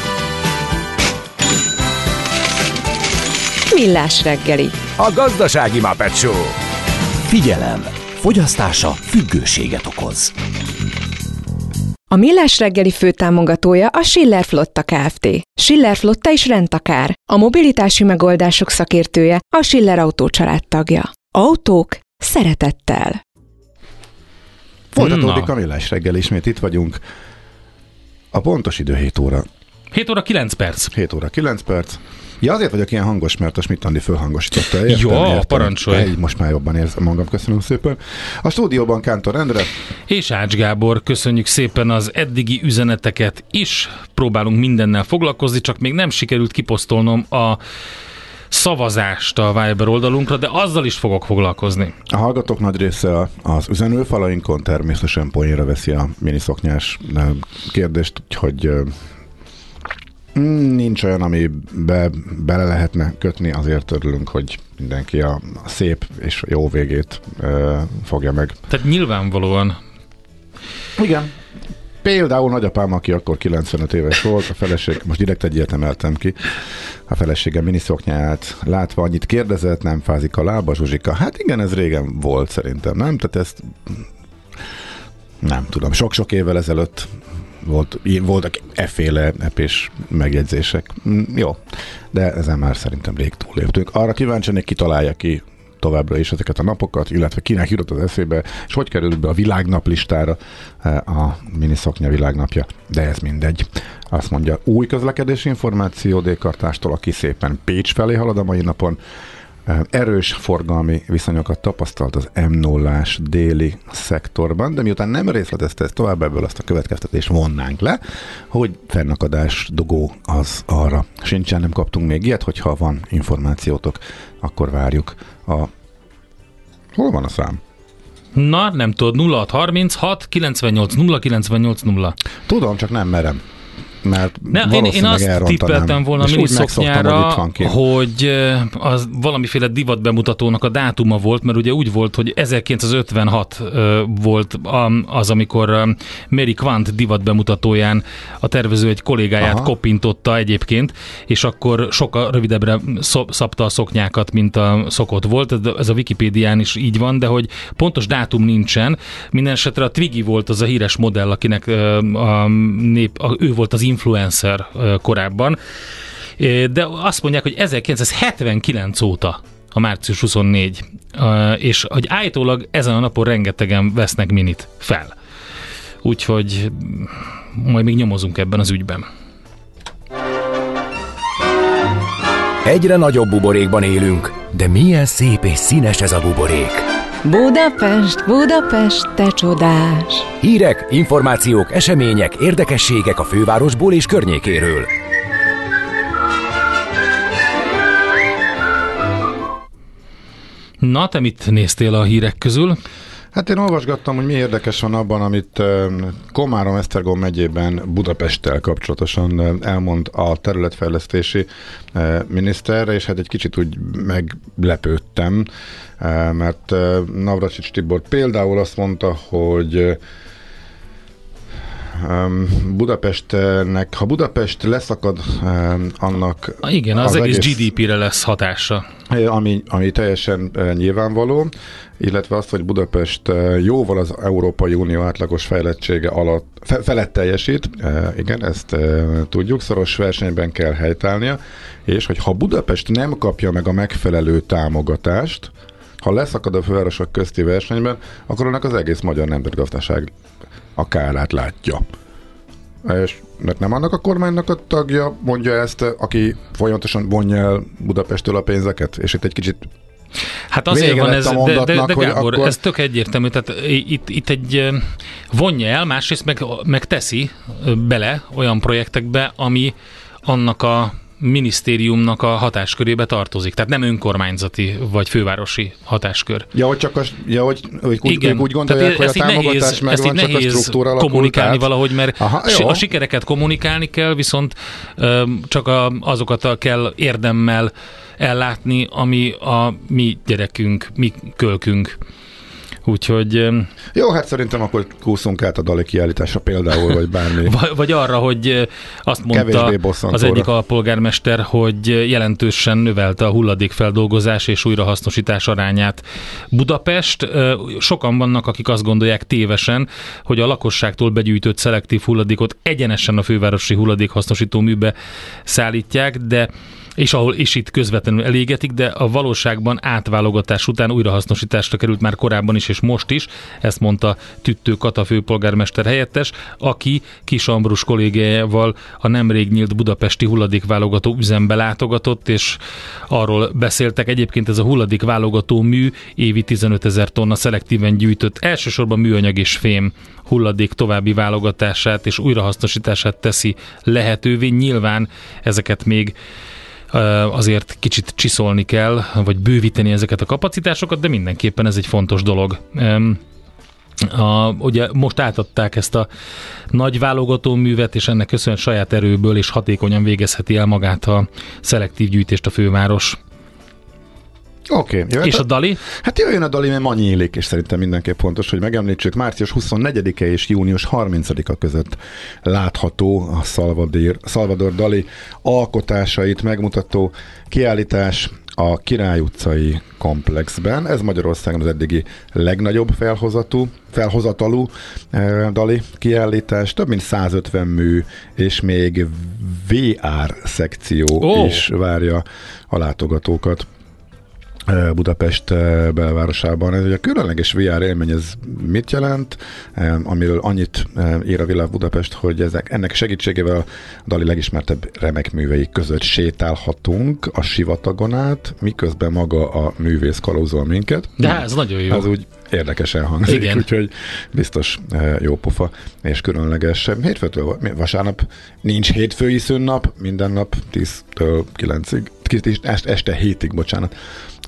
Millás reggeli. A gazdasági Muppet Show. Figyelem! Fogyasztása függőséget okoz. A Millás reggeli főtámogatója a Schiller Flotta Kft. Schiller Flotta is rendtakár. A mobilitási megoldások szakértője a Schiller Autó tagja. Autók szeretettel. Folytatódik Na. a millás reggel, ismét itt vagyunk. A pontos idő 7 óra. 7 óra 9 perc. 7 óra 9 perc. Ja, azért vagyok ilyen hangos, mert a Schmidt Andi fölhangosította. Értem, Jó, értem. parancsolj. Így most már jobban érzem magam, köszönöm szépen. A stúdióban Kántor Endre, És Ács Gábor, köszönjük szépen az eddigi üzeneteket is. Próbálunk mindennel foglalkozni, csak még nem sikerült kiposztolnom a szavazást a Viber oldalunkra, de azzal is fogok foglalkozni. a hallgatók nagy része az üzenőfalainkon természetesen poénra veszi a miniszoknyás ö, kérdést, úgyhogy mm, nincs olyan, ami be, bele lehetne kötni, azért örülünk, hogy mindenki a szép és jó végét ö, fogja meg. Tehát nyilvánvalóan Igen. Például nagyapám, aki akkor 95 éves volt, a feleség, most direkt egy ilyet emeltem ki, a felesége miniszoknyáját látva annyit kérdezett, nem fázik a lába, Zsuzsika. Hát igen, ez régen volt szerintem, nem? Tehát ezt nem tudom, sok-sok évvel ezelőtt volt, voltak efféle epés megjegyzések. Mm, Jó, de ezen már szerintem rég túléptünk. Arra kíváncsi, hogy ki találja ki továbbra is ezeket a napokat, illetve kinek jutott az eszébe, és hogy került be a világnap listára a miniszoknya világnapja, de ez mindegy. Azt mondja, új közlekedési információ Dékartástól, aki szépen Pécs felé halad a mai napon, erős forgalmi viszonyokat tapasztalt az m 0 déli szektorban, de miután nem részletezte ezt tovább, ebből azt a következtetést vonnánk le, hogy fennakadás dugó az arra sincsen, nem kaptunk még ilyet, hogyha van információtok, akkor várjuk a... Hol van a szám? Na, nem tudod, 0636 98 0 98 0. Tudom, csak nem merem mert ne, én, én azt tippeltem volna a miniszoknyára, hogy, hogy az valamiféle divat bemutatónak a dátuma volt, mert ugye úgy volt, hogy 1956 volt az, amikor Mary Quant divat bemutatóján a tervező egy kollégáját Aha. kopintotta egyébként, és akkor sokkal rövidebbre szabta a szoknyákat, mint a szokott volt. Ez a Wikipédián is így van, de hogy pontos dátum nincsen. Minden esetre a Twiggy volt az a híres modell, akinek a nép, a, ő volt az influencer korábban, de azt mondják, hogy 1979 óta a március 24, és hogy állítólag ezen a napon rengetegen vesznek minit fel. Úgyhogy majd még nyomozunk ebben az ügyben. Egyre nagyobb buborékban élünk, de milyen szép és színes ez a buborék! Budapest, Budapest, te csodás! Hírek, információk, események, érdekességek a fővárosból és környékéről. Na, te mit néztél a hírek közül? Hát én olvasgattam, hogy mi érdekes van abban, amit Komárom Esztergom megyében Budapesttel kapcsolatosan elmond a területfejlesztési miniszter, és hát egy kicsit úgy meglepődtem, mert Navracsics Tibor például azt mondta, hogy Budapestnek, ha Budapest leszakad annak... Igen, az, az egész, egész GDP-re lesz hatása. Ami, ami teljesen nyilvánvaló, illetve azt, hogy Budapest jóval az Európai Unió átlagos fejlettsége alatt, fe, felett teljesít, igen, ezt tudjuk, szoros versenyben kell helytállnia, és hogy ha Budapest nem kapja meg a megfelelő támogatást, ha leszakad a fővárosok közti versenyben, akkor annak az egész magyar nemzetgazdaság a kárát látja. És mert nem annak a kormánynak a tagja mondja ezt, aki folyamatosan vonja el Budapestől a pénzeket, és itt egy kicsit Hát azért van ez, de, de, de Gábor, akkor... ez tök egyértelmű, tehát itt, itt egy vonja el, másrészt meg, meg teszi bele olyan projektekbe, ami annak a minisztériumnak a hatáskörébe tartozik. Tehát nem önkormányzati vagy fővárosi hatáskör. Ja, hogy csak a, ja, hogy, hogy úgy, Igen, úgy gondolják, hogy a támogatás nehéz, megvan, csak nehéz a struktúra kommunikálni át. valahogy, mert Aha, a sikereket kommunikálni kell, viszont csak a, azokat kell érdemmel ellátni, ami a mi gyerekünk, mi kölkünk. Úgyhogy... Jó, hát szerintem akkor kúszunk át a Dali kiállításra például, vagy bármi. [LAUGHS] vagy arra, hogy azt mondta az egyik alpolgármester, hogy jelentősen növelte a hulladékfeldolgozás és újrahasznosítás arányát. Budapest, sokan vannak, akik azt gondolják tévesen, hogy a lakosságtól begyűjtött szelektív hulladékot egyenesen a fővárosi hulladékhasznosító műbe szállítják, de és ahol is itt közvetlenül elégetik, de a valóságban átválogatás után újrahasznosításra került már korábban is, és most is, ezt mondta Tüttő Kata főpolgármester helyettes, aki Kis Ambrus kollégájával a nemrég nyílt budapesti hulladékválogató üzembe látogatott, és arról beszéltek. Egyébként ez a hulladékválogató mű évi 15 ezer tonna szelektíven gyűjtött, elsősorban műanyag és fém hulladék további válogatását és újrahasznosítását teszi lehetővé. Nyilván ezeket még azért kicsit csiszolni kell, vagy bővíteni ezeket a kapacitásokat, de mindenképpen ez egy fontos dolog. A, ugye most átadták ezt a nagy válogató művet, és ennek köszönhetően saját erőből és hatékonyan végezheti el magát a szelektív gyűjtést a főváros. Oké. Okay, és a, Dali? Hát jöjjön a Dali, mert ma nyílik, és szerintem mindenképp fontos, hogy megemlítsük. Március 24-e és június 30-a között látható a Salvador, Salvador Dali alkotásait megmutató kiállítás a Király utcai komplexben. Ez Magyarországon az eddigi legnagyobb felhozatú, felhozatalú e, Dali kiállítás. Több mint 150 mű, és még VR szekció oh. is várja a látogatókat. Budapest belvárosában. Ez ugye a különleges VR élmény, ez mit jelent? Amiről annyit ír a Világ Budapest, hogy ezek, ennek segítségével a Dali legismertebb remek művei között sétálhatunk a sivatagon át, miközben maga a művész kalózol minket. De ez nagyon jó. Ez úgy érdekesen hangzik, Igen. úgyhogy biztos jó pofa és különleges. Hétfőtől vasárnap nincs hétfői szünnap, minden nap 10-től 9-ig, este 7-ig, bocsánat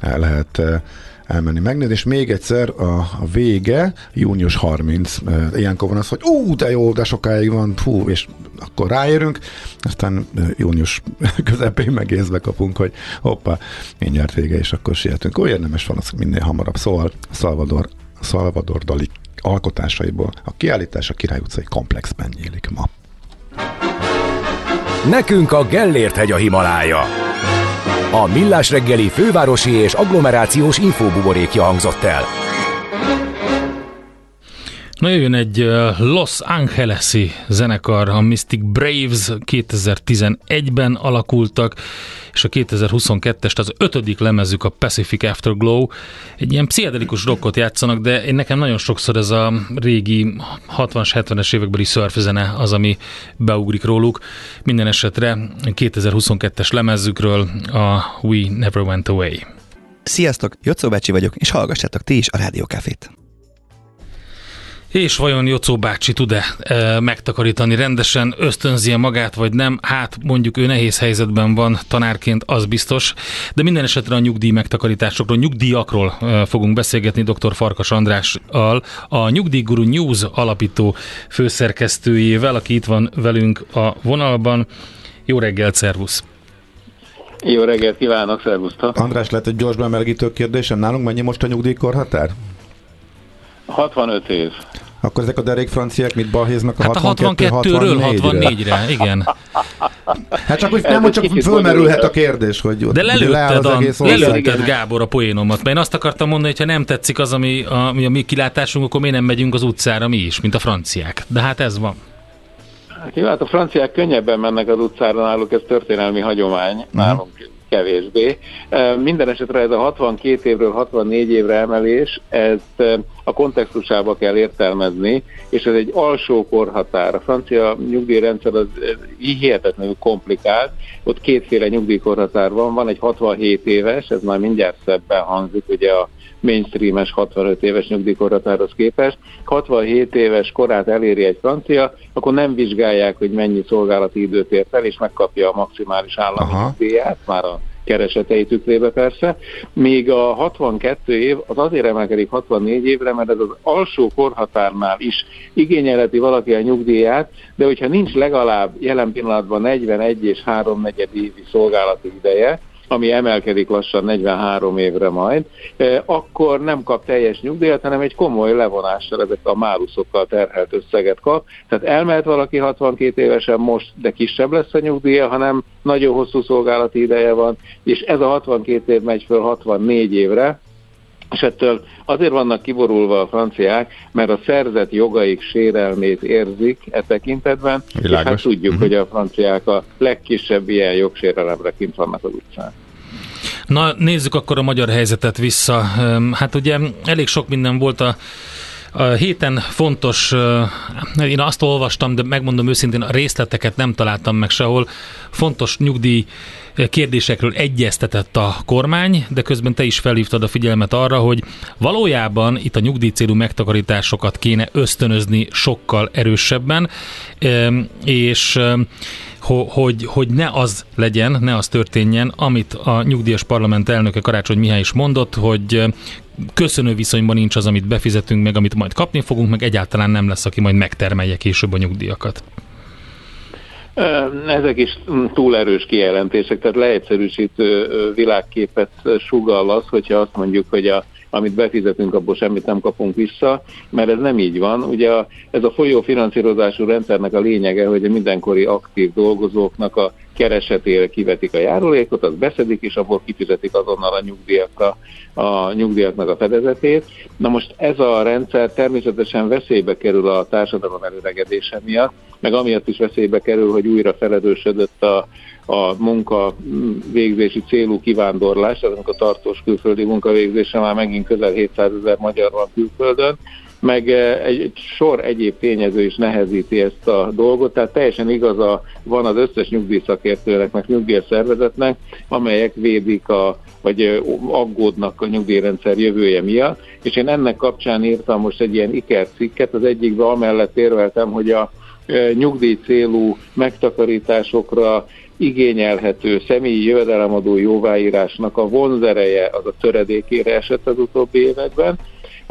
lehet eh, elmenni megnézni, és még egyszer a, a vége, június 30, eh, ilyenkor van az, hogy ú, de jó, de sokáig van, fú, és akkor ráérünk, aztán eh, június [LAUGHS] közepén megézve kapunk, hogy hoppá, mindjárt vége, és akkor sietünk. Olyan érdemes van az minél hamarabb. Szóval Salvador, Salvador Dali alkotásaiból a kiállítás a Király utcai komplexben nyílik ma. Nekünk a Gellért hegy a Himalája. A Millás reggeli fővárosi és agglomerációs infóbuborékja hangzott el. Na jöjjön egy Los Angeles-i zenekar, a Mystic Braves 2011-ben alakultak, és a 2022-est az ötödik lemezük a Pacific Afterglow. Egy ilyen pszichedelikus rockot játszanak, de én nekem nagyon sokszor ez a régi 60-as, 70-es évekbeli surf zene az, ami beugrik róluk. Minden esetre 2022-es lemezükről a We Never Went Away. Sziasztok, Jocó Bácsi vagyok, és hallgassátok ti is a Rádiókafét. És vajon Jocó bácsi tud-e e, megtakarítani rendesen, ösztönzi magát, vagy nem? Hát mondjuk ő nehéz helyzetben van tanárként, az biztos. De minden esetre a nyugdíj megtakarításokról, nyugdíjakról e, fogunk beszélgetni dr. Farkas Andrással, a Nyugdíjguru News alapító főszerkesztőjével, aki itt van velünk a vonalban. Jó reggelt, szervusz! Jó reggelt kívánok, szervusztok! András, lehet egy gyors bemelegítő kérdésem. Nálunk mennyi most a nyugdíjkorhatár? 65 év. Akkor ezek a derék franciák mit balhéznak a hát 62 ről 64-re, igen. [LAUGHS] Hát csak, hogy nem, hogy csak fölmerülhet a kérdés, hogy De lelőtted, a, lelőtted Gábor a poénomat, mert én azt akartam mondani, hogy ha nem tetszik az, ami a, ami a mi kilátásunk, akkor miért nem megyünk az utcára mi is, mint a franciák. De hát ez van. Jó, hát a franciák könnyebben mennek az utcára, náluk ez történelmi hagyomány, nálunk kevésbé. Minden esetre ez a 62 évről 64 évre emelés, ezt a kontextusába kell értelmezni, és ez egy alsó korhatár. A francia nyugdíjrendszer az hihetetlenül komplikált, ott kétféle nyugdíjkorhatár van, van egy 67 éves, ez már mindjárt szebben hangzik, ugye a mainstreames 65 éves nyugdíjkorhatárhoz képest. 67 éves korát eléri egy francia, akkor nem vizsgálják, hogy mennyi szolgálati időt ért el, és megkapja a maximális állami nyugdíját, már a keresetei tükrébe persze, míg a 62 év az azért emelkedik 64 évre, mert ez az alsó korhatárnál is igényelheti valaki a nyugdíját, de hogyha nincs legalább jelen pillanatban 41 és 3 negyed évi szolgálati ideje, ami emelkedik lassan 43 évre majd, e, akkor nem kap teljes nyugdíjat, hanem egy komoly levonással ezek a máluszokkal terhelt összeget kap. Tehát elmehet valaki 62 évesen most, de kisebb lesz a nyugdíja, hanem nagyon hosszú szolgálati ideje van, és ez a 62 év megy föl 64 évre, és ettől azért vannak kiborulva a franciák, mert a szerzett jogaik sérelmét érzik e tekintetben, Világos. és hát tudjuk, uh-huh. hogy a franciák a legkisebb ilyen jogsérelemre kint vannak az utcán. Na nézzük akkor a magyar helyzetet vissza. Hát ugye elég sok minden volt a a héten fontos, én azt olvastam, de megmondom őszintén, a részleteket nem találtam meg sehol. Fontos nyugdíj kérdésekről egyeztetett a kormány, de közben te is felhívtad a figyelmet arra, hogy valójában itt a nyugdíjcélú megtakarításokat kéne ösztönözni sokkal erősebben, és hogy, hogy ne az legyen, ne az történjen, amit a nyugdíjas parlament elnöke Karácsony Mihály is mondott, hogy köszönő viszonyban nincs az, amit befizetünk, meg amit majd kapni fogunk, meg egyáltalán nem lesz, aki majd megtermelje később a nyugdíjakat. Ezek is túl erős kijelentések, tehát leegyszerűsítő világképet sugall az, hogyha azt mondjuk, hogy a amit befizetünk, abból semmit nem kapunk vissza, mert ez nem így van. Ugye a, ez a folyó finanszírozású rendszernek a lényege, hogy a mindenkori aktív dolgozóknak a keresetére kivetik a járulékot, az beszedik, és abból kifizetik azonnal a nyugdíjakra a nyugdíjaknak a fedezetét. Na most ez a rendszer természetesen veszélybe kerül a társadalom előregedése miatt, meg amiatt is veszélybe kerül, hogy újra feledősödött a, a munka végzési célú kivándorlás, tehát a tartós külföldi munkavégzése már megint közel 700 ezer magyar van külföldön, meg eh, egy sor egyéb tényező is nehezíti ezt a dolgot, tehát teljesen igaza van az összes nyugdíjszakértőnek, meg nyugdíjszervezetnek, amelyek védik a, vagy eh, aggódnak a nyugdíjrendszer jövője miatt, és én ennek kapcsán írtam most egy ilyen ikercikket, az egyikben amellett érveltem, hogy a eh, nyugdíj célú megtakarításokra igényelhető személyi jövedelemadó jóváírásnak a vonzereje az a töredékére esett az utóbbi években,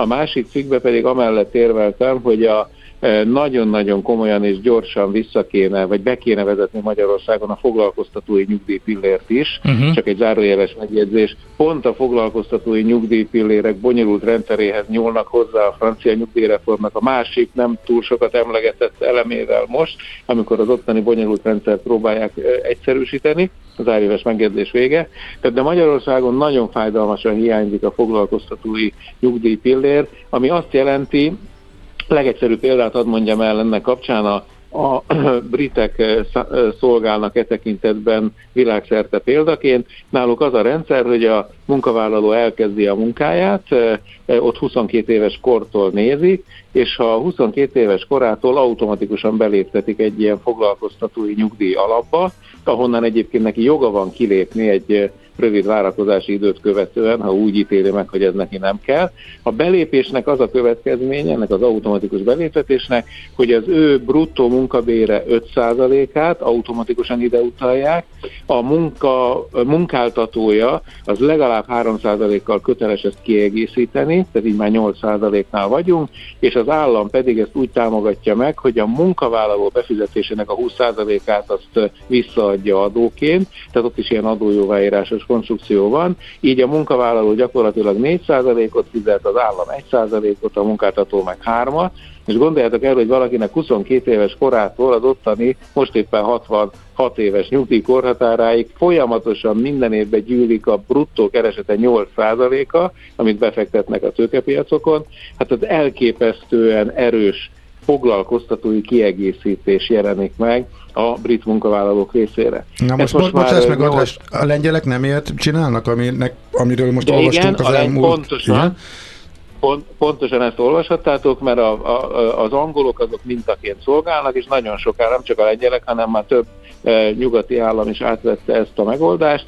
a másik cikkbe pedig amellett érveltem, hogy a e, nagyon-nagyon komolyan és gyorsan vissza kéne, vagy be kéne vezetni Magyarországon a foglalkoztatói nyugdíjpillért is, uh-huh. csak egy zárójeles megjegyzés. Pont a foglalkoztatói nyugdíjpillérek bonyolult rendszeréhez nyúlnak hozzá a francia nyugdíjreformnak a másik, nem túl sokat emlegetett elemével most, amikor az ottani bonyolult rendszert próbálják e, egyszerűsíteni az áréves megjegyzés vége. Tehát de Magyarországon nagyon fájdalmasan hiányzik a foglalkoztatói nyugdíjpillér, ami azt jelenti, legegyszerűbb példát ad mondjam el ennek kapcsán a a [CLEARS THROAT] britek eh, eh, szolgálnak e tekintetben világszerte példaként. Náluk az a rendszer, hogy a munkavállaló elkezdi a munkáját, eh, ott 22 éves kortól nézik, és ha 22 éves korától automatikusan beléptetik egy ilyen foglalkoztatói nyugdíj alapba, ahonnan egyébként neki joga van kilépni egy rövid várakozási időt követően, ha úgy ítéli meg, hogy ez neki nem kell. A belépésnek az a következménye, ennek az automatikus beléptetésnek, hogy az ő bruttó munkabére 5%-át automatikusan ide utalják, a munka, munkáltatója az legalább 3%-kal köteles ezt kiegészíteni, tehát így már 8%-nál vagyunk, és az állam pedig ezt úgy támogatja meg, hogy a munkavállaló befizetésének a 20%-át azt visszaadja adóként, tehát ott is ilyen adójóváírásos konstrukció van, így a munkavállaló gyakorlatilag 4%-ot fizet, az állam 1%-ot, a munkáltató meg 3 és gondoljátok el, hogy valakinek 22 éves korától az ottani, most éppen 66 éves nyugdíjkorhatáráig folyamatosan minden évben gyűlik a bruttó keresete 8%-a, amit befektetnek a tőkepiacokon. Hát az elképesztően erős foglalkoztatói kiegészítés jelenik meg a brit munkavállalók részére. Na most, most, most ezt meg nyolc... a lengyelek nem ilyet csinálnak, aminek, amiről most De olvastunk igen, az elmúlt... Pontosan, igen? Pont, pontosan ezt olvashattátok, mert a, a, az angolok azok mintaként szolgálnak, és nagyon sokára nem csak a lengyelek, hanem már több nyugati állam is átvette ezt a megoldást.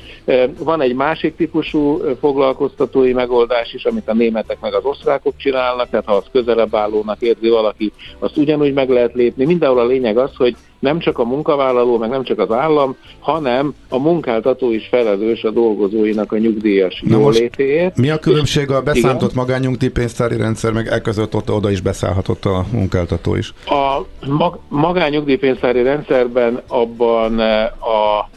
Van egy másik típusú foglalkoztatói megoldás is, amit a németek meg az osztrákok csinálnak, tehát ha az közelebb állónak érzi valaki, azt ugyanúgy meg lehet lépni. Mindenhol a lényeg az, hogy nem csak a munkavállaló, meg nem csak az állam, hanem a munkáltató is felelős a dolgozóinak a nyugdíjas Na jólétéért. Mi a különbség a beszámított magányugdíjpénztári rendszer, meg elközött ott oda is beszállhatott a munkáltató is? A mag- magányugdíjpénztári rendszerben abban eh, a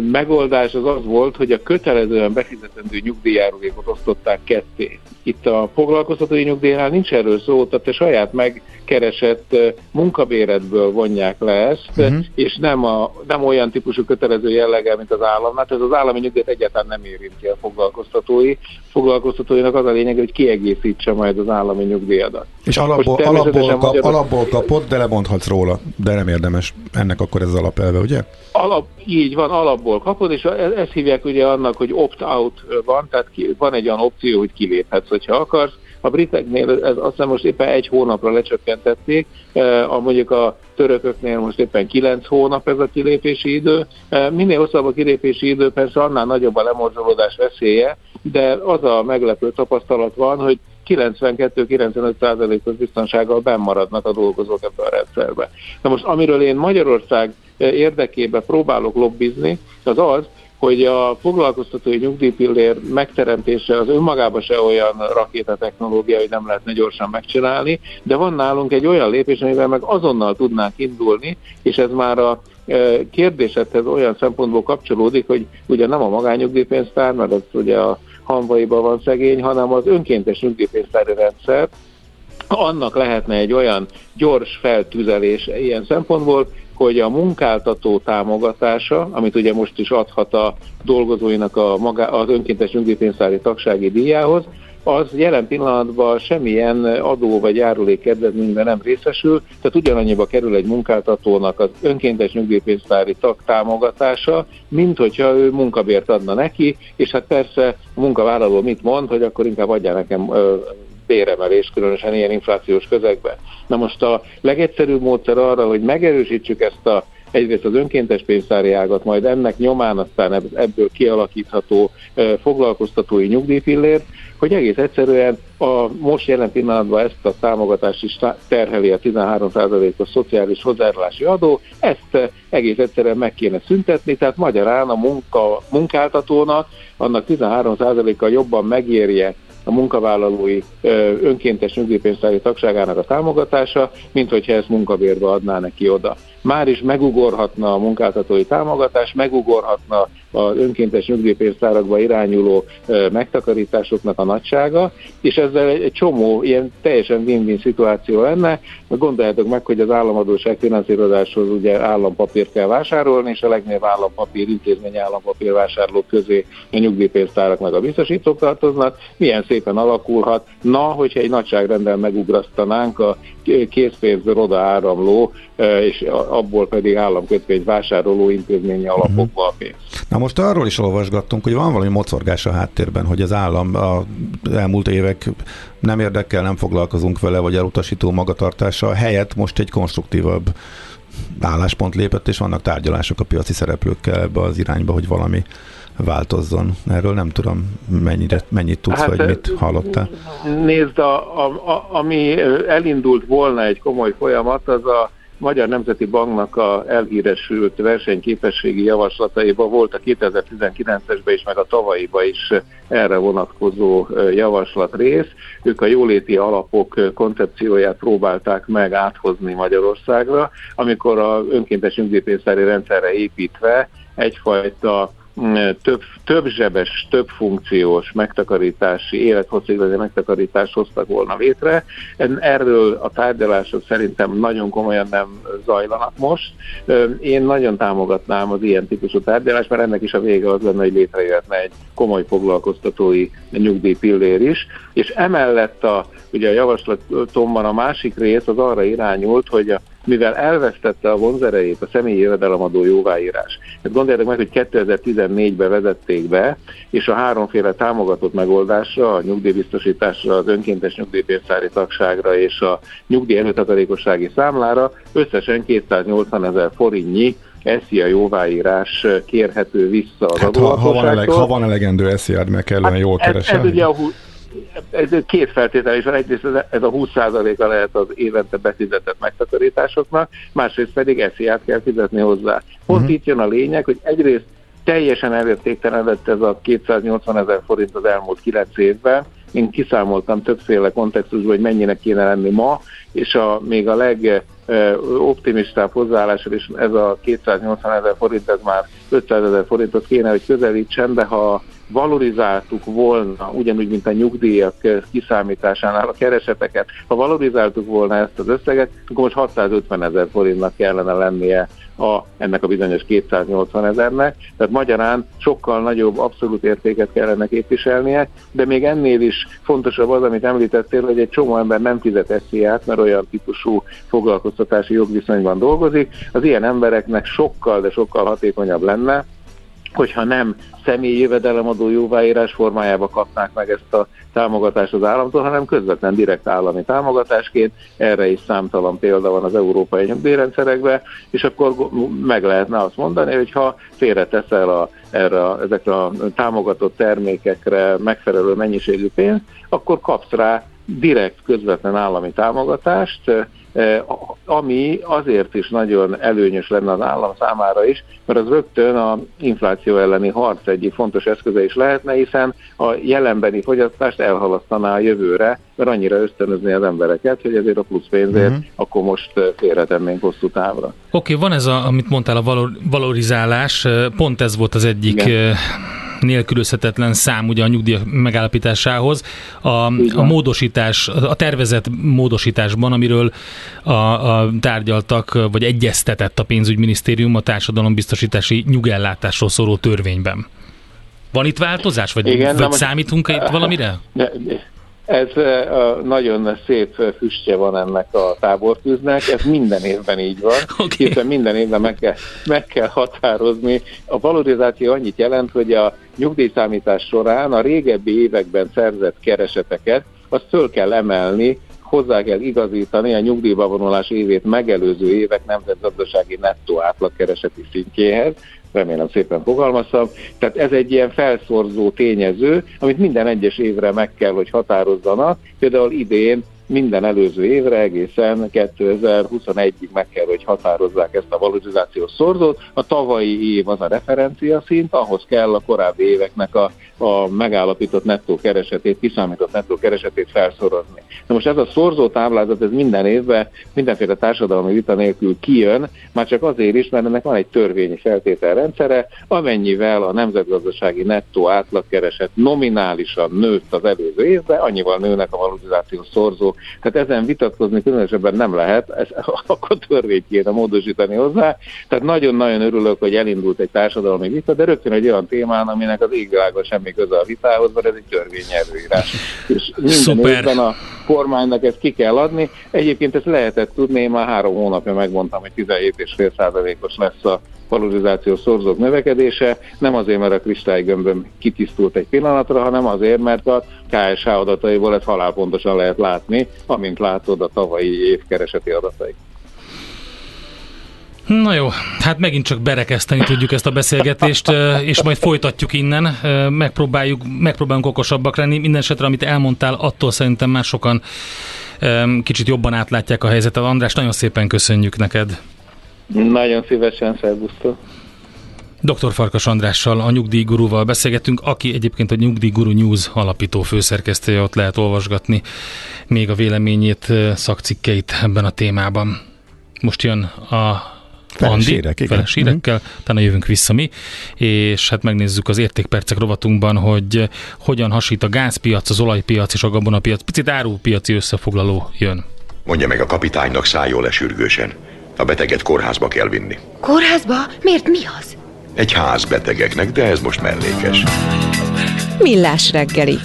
megoldás az az volt, hogy a kötelezően befizetendő nyugdíjjárulékot osztották ketté. Itt a foglalkoztatói nyugdíjnál nincs erről szó, tehát a saját megkeresett munkabéredből vonják le ezt, uh-huh. és nem, a, nem olyan típusú kötelező jelleggel, mint az államnál. Ez az állami nyugdíjat egyáltalán nem érinti a foglalkoztatói. Foglalkoztatóinak az a lényeg, hogy kiegészítse majd az állami nyugdíjadat. És alapból, alapból, kap, magyar... alapból kapott, de lemondhatsz róla, de nem érdemes. Ennek akkor ez az alapelve, ugye? Alap, így van, alapból kapod, és ezt hívják ugye annak, hogy opt-out van, tehát van egy olyan opció, hogy kiléphetsz hogyha akarsz. A briteknél ez azt hiszem most éppen egy hónapra lecsökkentették, a mondjuk a törököknél most éppen 9 hónap ez a kilépési idő. Minél hosszabb a kilépési idő, persze annál nagyobb a lemorzsolódás veszélye, de az a meglepő tapasztalat van, hogy 92-95%-os biztonsággal bennmaradnak a dolgozók ebbe a rendszerbe. Na most amiről én Magyarország érdekében próbálok lobbizni, az az, hogy a foglalkoztatói nyugdíjpillér megteremtése az önmagában se olyan rakéta technológia, hogy nem lehetne gyorsan megcsinálni, de van nálunk egy olyan lépés, amivel meg azonnal tudnánk indulni, és ez már a e, kérdésedhez olyan szempontból kapcsolódik, hogy ugye nem a magányugdíjpénztár, mert az ugye a hanvaiban van szegény, hanem az önkéntes nyugdíjpénztári rendszer, annak lehetne egy olyan gyors feltüzelése ilyen szempontból, hogy a munkáltató támogatása, amit ugye most is adhat a dolgozóinak a maga, az önkéntes nyugdíjpénztári tagsági díjához, az jelen pillanatban semmilyen adó vagy járulék kedvezményben nem részesül, tehát ugyanannyiba kerül egy munkáltatónak az önkéntes nyugdíjpénztári tag támogatása, mint hogyha ő munkabért adna neki, és hát persze a munkavállaló mit mond, hogy akkor inkább adja nekem béremelés, különösen ilyen inflációs közegben. Na most a legegyszerűbb módszer arra, hogy megerősítsük ezt a egyrészt az önkéntes pénztári ágat, majd ennek nyomán aztán ebből kialakítható foglalkoztatói nyugdíjpillért, hogy egész egyszerűen a most jelen pillanatban ezt a támogatást is terheli a 13%-os szociális hozzájárulási adó, ezt egész egyszerűen meg kéne szüntetni, tehát magyarán a munka, munkáltatónak annak 13%-a jobban megérje a munkavállalói önkéntes nyugdíjpénztári tagságának a támogatása, mint hogyha ezt munkabérbe adná neki oda már is megugorhatna a munkáltatói támogatás, megugorhatna az önkéntes nyugdíjpénztárakba irányuló megtakarításoknak a nagysága, és ezzel egy csomó ilyen teljesen win-win szituáció lenne. Gondoljátok meg, hogy az államadóság finanszírozáshoz ugye állampapírt kell vásárolni, és a legnagyobb állampapír, intézmény állampapír vásárlók közé a nyugdíjpénztárak meg a biztosítók tartoznak. Milyen szépen alakulhat. Na, hogyha egy nagyságrendel megugrasztanánk a készpénzből oda áramló, és abból pedig államkötvény vásároló intézményi mhm. alapokba a pénz. Na most arról is olvasgattunk, hogy van valami mocorgás a háttérben, hogy az állam a elmúlt évek nem érdekel, nem foglalkozunk vele, vagy elutasító magatartása helyett most egy konstruktívabb álláspont lépett, és vannak tárgyalások a piaci szereplőkkel ebbe az irányba, hogy valami változzon. Erről nem tudom, mennyire, mennyit tudsz, hát, vagy mit hallottál. Nézd, a, a, a, ami elindult volna egy komoly folyamat, az a Magyar Nemzeti Banknak a elhíresült versenyképességi javaslataiban volt a 2019-esben is, meg a tavalyiban is erre vonatkozó javaslat rész. Ők a jóléti alapok koncepcióját próbálták meg áthozni Magyarországra, amikor a önkéntes nyugdíjpénztári rendszerre építve egyfajta több, több zsebes, több funkciós megtakarítási, élethosszíglendi megtakarítást hoztak volna létre. Erről a tárgyalások szerintem nagyon komolyan nem zajlanak most. Én nagyon támogatnám az ilyen típusú tárgyalást, mert ennek is a vége az lenne, hogy létrejöhetne egy komoly foglalkoztatói nyugdíjpillér is, és emellett a, ugye a javaslatomban a másik rész az arra irányult, hogy a mivel elvesztette a vonzerejét a személyi jövedelemadó jóváírás. Hát gondoljátok meg, hogy 2014-ben vezették be, és a háromféle támogatott megoldásra, a nyugdíjbiztosításra, az önkéntes nyugdíjpénztári tagságra és a nyugdíj előtakarékossági számlára összesen 280 ezer forintnyi SZIA jóváírás kérhető vissza az hát ha, ha, van eleg, ha van elegendő SZIA-d, meg kellene hát jól keresni. Ez, ez ugye a ez két feltétel is van. Egyrészt ez a 20%-a lehet az évente befizetett megtakarításoknak, másrészt pedig esziát kell fizetni hozzá. Pont uh-huh. itt jön a lényeg, hogy egyrészt teljesen elértéktelenedett ez a 280 ezer forint az elmúlt 9 évben. Én kiszámoltam többféle kontextusban, hogy mennyinek kéne lenni ma, és a, még a legoptimistább hozzáállással is ez a 280 ezer forint, ez már 500 ezer forintot kéne, hogy közelítsen, de ha valorizáltuk volna, ugyanúgy, mint a nyugdíjak kiszámításánál a kereseteket, ha valorizáltuk volna ezt az összeget, akkor most 650 ezer forintnak kellene lennie a, ennek a bizonyos 280 ezernek, tehát magyarán sokkal nagyobb abszolút értéket kellene képviselnie, de még ennél is fontosabb az, amit említettél, hogy egy csomó ember nem fizet esziát, mert olyan típusú foglalkoztatási jogviszonyban dolgozik. Az ilyen embereknek sokkal, de sokkal hatékonyabb lenne, hogyha nem személyi jövedelemadó jóváírás formájába kapnák meg ezt a támogatást az államtól, hanem közvetlen direkt állami támogatásként. Erre is számtalan példa van az európai nyugdíjrendszerekben, és akkor meg lehetne azt mondani, hogy ha félreteszel a, erre, ezekre a támogatott termékekre megfelelő mennyiségű pénzt, akkor kapsz rá direkt közvetlen állami támogatást, ami azért is nagyon előnyös lenne az állam számára is, mert az rögtön a infláció elleni harc egyik fontos eszköze is lehetne, hiszen a jelenbeni fogyasztást elhalasztaná a jövőre, mert annyira ösztönözni az embereket, hogy ezért a plusz pénzért uh-huh. akkor most félretennénk hosszú távra. Oké, okay, van ez, a, amit mondtál, a valor, valorizálás, pont ez volt az egyik Igen nélkülözhetetlen szám ugye a nyugdíj megállapításához. A, a módosítás, a tervezett módosításban, amiről a, a tárgyaltak, vagy egyeztetett a pénzügyminisztérium a társadalombiztosítási nyugellátásról szóló törvényben. Van itt változás, vagy, Igen, vagy számítunk itt valamire? De, de, ez nagyon szép füstje van ennek a tábortűznek, ez minden évben így van, [LAUGHS] okay. hiszen minden évben meg kell, meg kell határozni. A valorizáció annyit jelent, hogy a nyugdíjszámítás során a régebbi években szerzett kereseteket azt föl kell emelni, hozzá kell igazítani a nyugdíjba vonulás évét megelőző évek nemzetgazdasági nettó átlagkereseti szintjéhez, remélem szépen fogalmaztam. Tehát ez egy ilyen felszorzó tényező, amit minden egyes évre meg kell, hogy határozzanak. Például idén minden előző évre egészen 2021-ig meg kell, hogy határozzák ezt a valorizációs szorzót. A tavalyi év az a referencia szint, ahhoz kell a korábbi éveknek a, a megállapított nettó keresetét, kiszámított nettó keresetét felszorozni. Na most ez a szorzó táblázat, ez minden évben mindenféle társadalmi vita nélkül kijön, már csak azért is, mert ennek van egy törvényi feltételrendszere, amennyivel a nemzetgazdasági nettó átlagkereset nominálisan nőtt az előző évben, annyival nőnek a valorizációs szorzó tehát ezen vitatkozni különösebben nem lehet, ez, [LAUGHS] akkor törvényt kéne módosítani hozzá. Tehát nagyon-nagyon örülök, hogy elindult egy társadalmi vita, de rögtön egy olyan témán, aminek az égvilágon semmi köze a vitához, mert ez egy törvényelőírás. És minden Szuper. évben a kormánynak ezt ki kell adni. Egyébként ezt lehetett tudni, én már három hónapja megmondtam, hogy 17,5%-os lesz a valorizációs szorzók növekedése, nem azért, mert a kristálygömböm kitisztult egy pillanatra, hanem azért, mert a KSH adataiból ezt halálpontosan lehet látni, amint látod a tavalyi év kereseti adatai. Na jó, hát megint csak berekeszteni tudjuk ezt a beszélgetést, és majd folytatjuk innen, megpróbáljuk, megpróbálunk okosabbak lenni. Minden esetre, amit elmondtál, attól szerintem már sokan kicsit jobban átlátják a helyzetet. András, nagyon szépen köszönjük neked. Nagyon szívesen, szervusztok. Dr. Farkas Andrással, a nyugdíjgurúval beszélgetünk, aki egyébként a Nyugdíjguru News alapító főszerkesztője, ott lehet olvasgatni még a véleményét, szakcikkeit ebben a témában. Most jön a Andi, felesírekkel, mm-hmm. utána jövünk vissza mi, és hát megnézzük az értékpercek rovatunkban, hogy hogyan hasít a gázpiac, az olajpiac és a gabonapiac. Picit árupiaci összefoglaló jön. Mondja meg a kapitánynak szálljon le sürgősen. A beteget kórházba kell vinni. Kórházba? Miért mi az? Egy ház betegeknek, de ez most mellékes. Millás reggeli.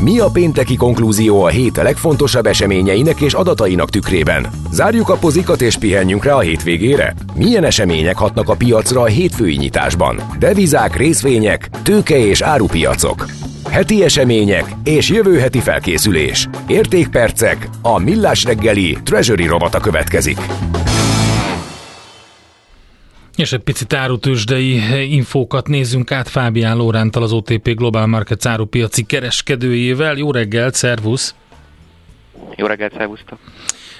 Mi a pénteki konklúzió a hét legfontosabb eseményeinek és adatainak tükrében? Zárjuk a pozikat és pihenjünk rá a hétvégére? Milyen események hatnak a piacra a hétfői nyitásban? Devizák, részvények, tőke és árupiacok. Heti események és jövő heti felkészülés. Értékpercek, a Millás reggeli Treasury rovata következik. És egy picit árutősdei infókat nézzünk át Fábián Lórántal, az OTP Global Markets árupiaci kereskedőjével. Jó reggelt, szervusz! Jó reggelt, szervusztok!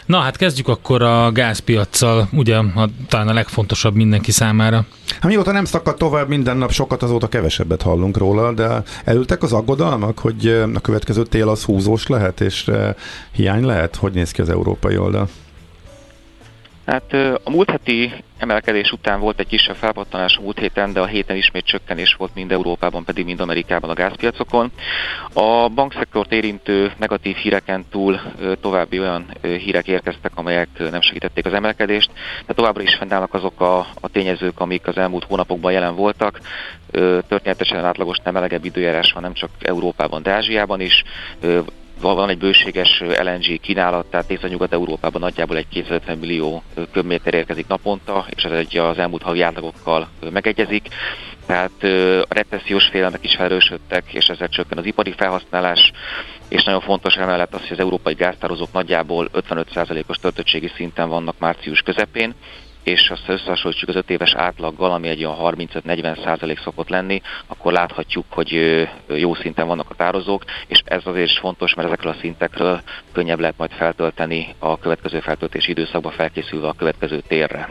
Na hát kezdjük akkor a gázpiacsal, ugye a, talán a legfontosabb mindenki számára. Hát mióta nem szakadt tovább minden nap sokat, azóta kevesebbet hallunk róla, de elültek az aggodalmak, hogy a következő tél az húzós lehet, és hiány lehet? Hogy néz ki az európai oldal? Hát a múlt heti emelkedés után volt egy kisebb felpattanás a múlt héten, de a héten ismét csökkenés volt mind Európában, pedig mind Amerikában a gázpiacokon. A bankszektort érintő negatív híreken túl további olyan hírek érkeztek, amelyek nem segítették az emelkedést, de továbbra is fennállnak azok a, a tényezők, amik az elmúlt hónapokban jelen voltak. Történetesen átlagos nem melegebb időjárás van nem csak Európában, de Ázsiában is van egy bőséges LNG kínálat, tehát Észak-Nyugat-Európában nagyjából egy 250 millió köbméter érkezik naponta, és ez egy az elmúlt havi átlagokkal megegyezik. Tehát a recessziós félelmek is felerősödtek, és ezzel csökken az ipari felhasználás, és nagyon fontos emellett az, hogy az európai gáztározók nagyjából 55%-os töltöttségi szinten vannak március közepén, és azt összehasonlítjuk az 5 éves átlaggal, ami egy olyan 35-40 százalék szokott lenni, akkor láthatjuk, hogy jó szinten vannak a tározók, és ez azért is fontos, mert ezekről a szintekről könnyebb lehet majd feltölteni a következő feltöltési időszakba felkészülve a következő térre.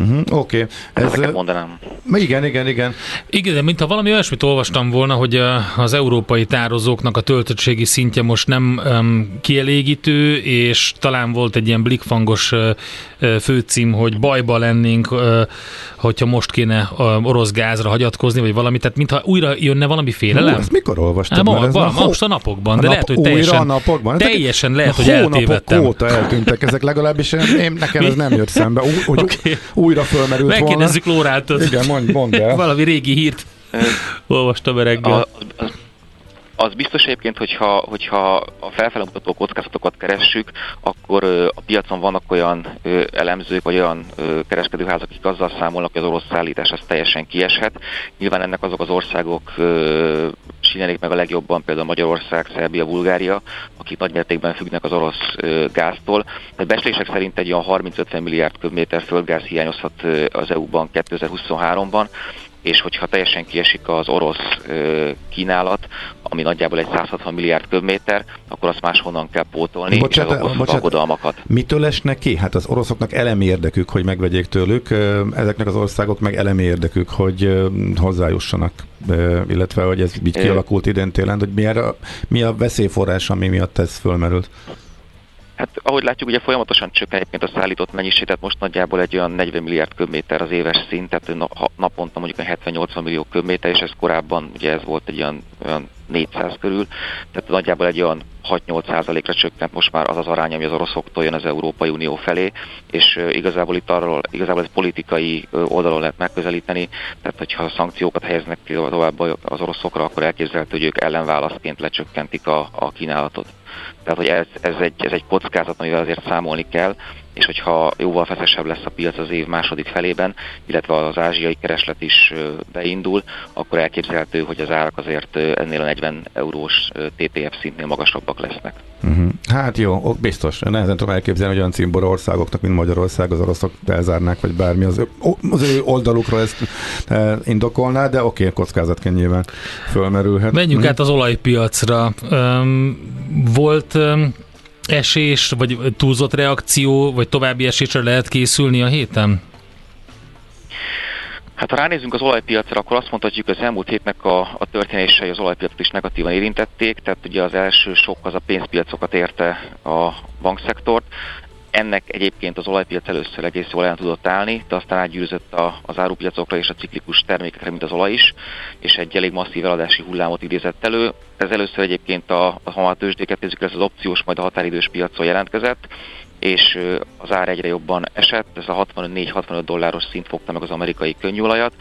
Uh-huh, Oké. Okay. Ezeket mondanám. Igen, igen, igen. Igen, de mintha valami olyasmit olvastam volna, hogy az európai tározóknak a töltöttségi szintje most nem um, kielégítő, és talán volt egy ilyen blikfangos uh, főcím, hogy bajba lennénk, uh, hogyha most kéne uh, orosz gázra hagyatkozni, vagy valami, tehát mintha újra jönne valami félelem. Hú, ezt mikor olvastad? Hát, ma, ma, most a napokban, de a nap, lehet, hogy teljesen, a napokban? teljesen lehet, hogy eltévedtem. óta eltűntek ezek, legalábbis én, nekem ez nem jött szembe. Úgy, okay újra fölmerült Megkérdezzük volna. Lóráltot. Igen, mondj, mondd el. Valami régi hírt olvastam reggel. A, az biztos egyébként, hogyha, hogyha a felfelé mutató kockázatokat keressük, akkor a piacon vannak olyan elemzők, vagy olyan kereskedőházak, akik azzal számolnak, hogy az orosz szállítás az teljesen kieshet. Nyilván ennek azok az országok sínelik meg a legjobban, például Magyarország, Szerbia, Bulgária, akik nagymértékben függnek az orosz gáztól. Tehát beszélések szerint egy olyan 30-50 milliárd köbméter földgáz hiányozhat az EU-ban 2023-ban, és hogyha teljesen kiesik az orosz kínálat, ami nagyjából egy 160 milliárd köbméter, akkor azt máshonnan kell pótolni, bocsát, és ez okoz bocsát, aggodalmakat. Mitől esnek ki? Hát az oroszoknak elemi érdekük, hogy megvegyék tőlük, ezeknek az országok meg elemi érdekük, hogy hozzájussanak, illetve hogy ez így kialakult idén télen, hogy mi a, mi a veszélyforrás, ami miatt ez fölmerült? Hát ahogy látjuk, ugye folyamatosan csökken egyébként a szállított mennyiség, tehát most nagyjából egy olyan 40 milliárd köbméter az éves szint, tehát naponta mondjuk 70-80 millió köbméter, és ez korábban ugye ez volt egy olyan, olyan 400 körül, tehát nagyjából egy olyan 6-8 százalékra csökkent most már az az arány, ami az oroszoktól jön az Európai Unió felé, és igazából itt arról, igazából ez politikai oldalon lehet megközelíteni, tehát hogyha szankciókat helyeznek tovább az oroszokra, akkor elképzelhető, hogy ők ellenválaszként lecsökkentik a, a kínálatot. Tehát, hogy ez, ez, egy, ez egy kockázat, amivel azért számolni kell, és hogyha jóval feszesebb lesz a piac az év második felében, illetve az ázsiai kereslet is beindul, akkor elképzelhető, hogy az árak azért ennél a 40 eurós TTF szintnél magasabbak lesznek. Uh-huh. Hát jó, biztos. Nehezen tudom elképzelni, hogy olyan címbor országoknak, mint Magyarország, az oroszok elzárnák, vagy bármi az ő, az ő oldalukra ezt indokolná, de oké, okay, kockázatként nyilván fölmerülhet. Menjünk uh-huh. át az olajpiacra. Um, volt um, esés, vagy túlzott reakció, vagy további esésre lehet készülni a héten? Hát ha ránézünk az olajpiacra, akkor azt mondhatjuk, hogy az elmúlt hétnek a, a történései az olajpiacot is negatívan érintették, tehát ugye az első sok az a pénzpiacokat érte a bankszektort, ennek egyébként az olajpiac először egész jól el tudott állni, de aztán átgyűrűzött az árupiacokra és a ciklikus termékekre, mint az olaj is, és egy elég masszív eladási hullámot idézett elő. Ez először egyébként a, a ha a tőzsdéket nézzük, ez az opciós, majd a határidős piacon jelentkezett, és az ár egyre jobban esett, ez a 64-65 dolláros szint fogta meg az amerikai könnyűolajat,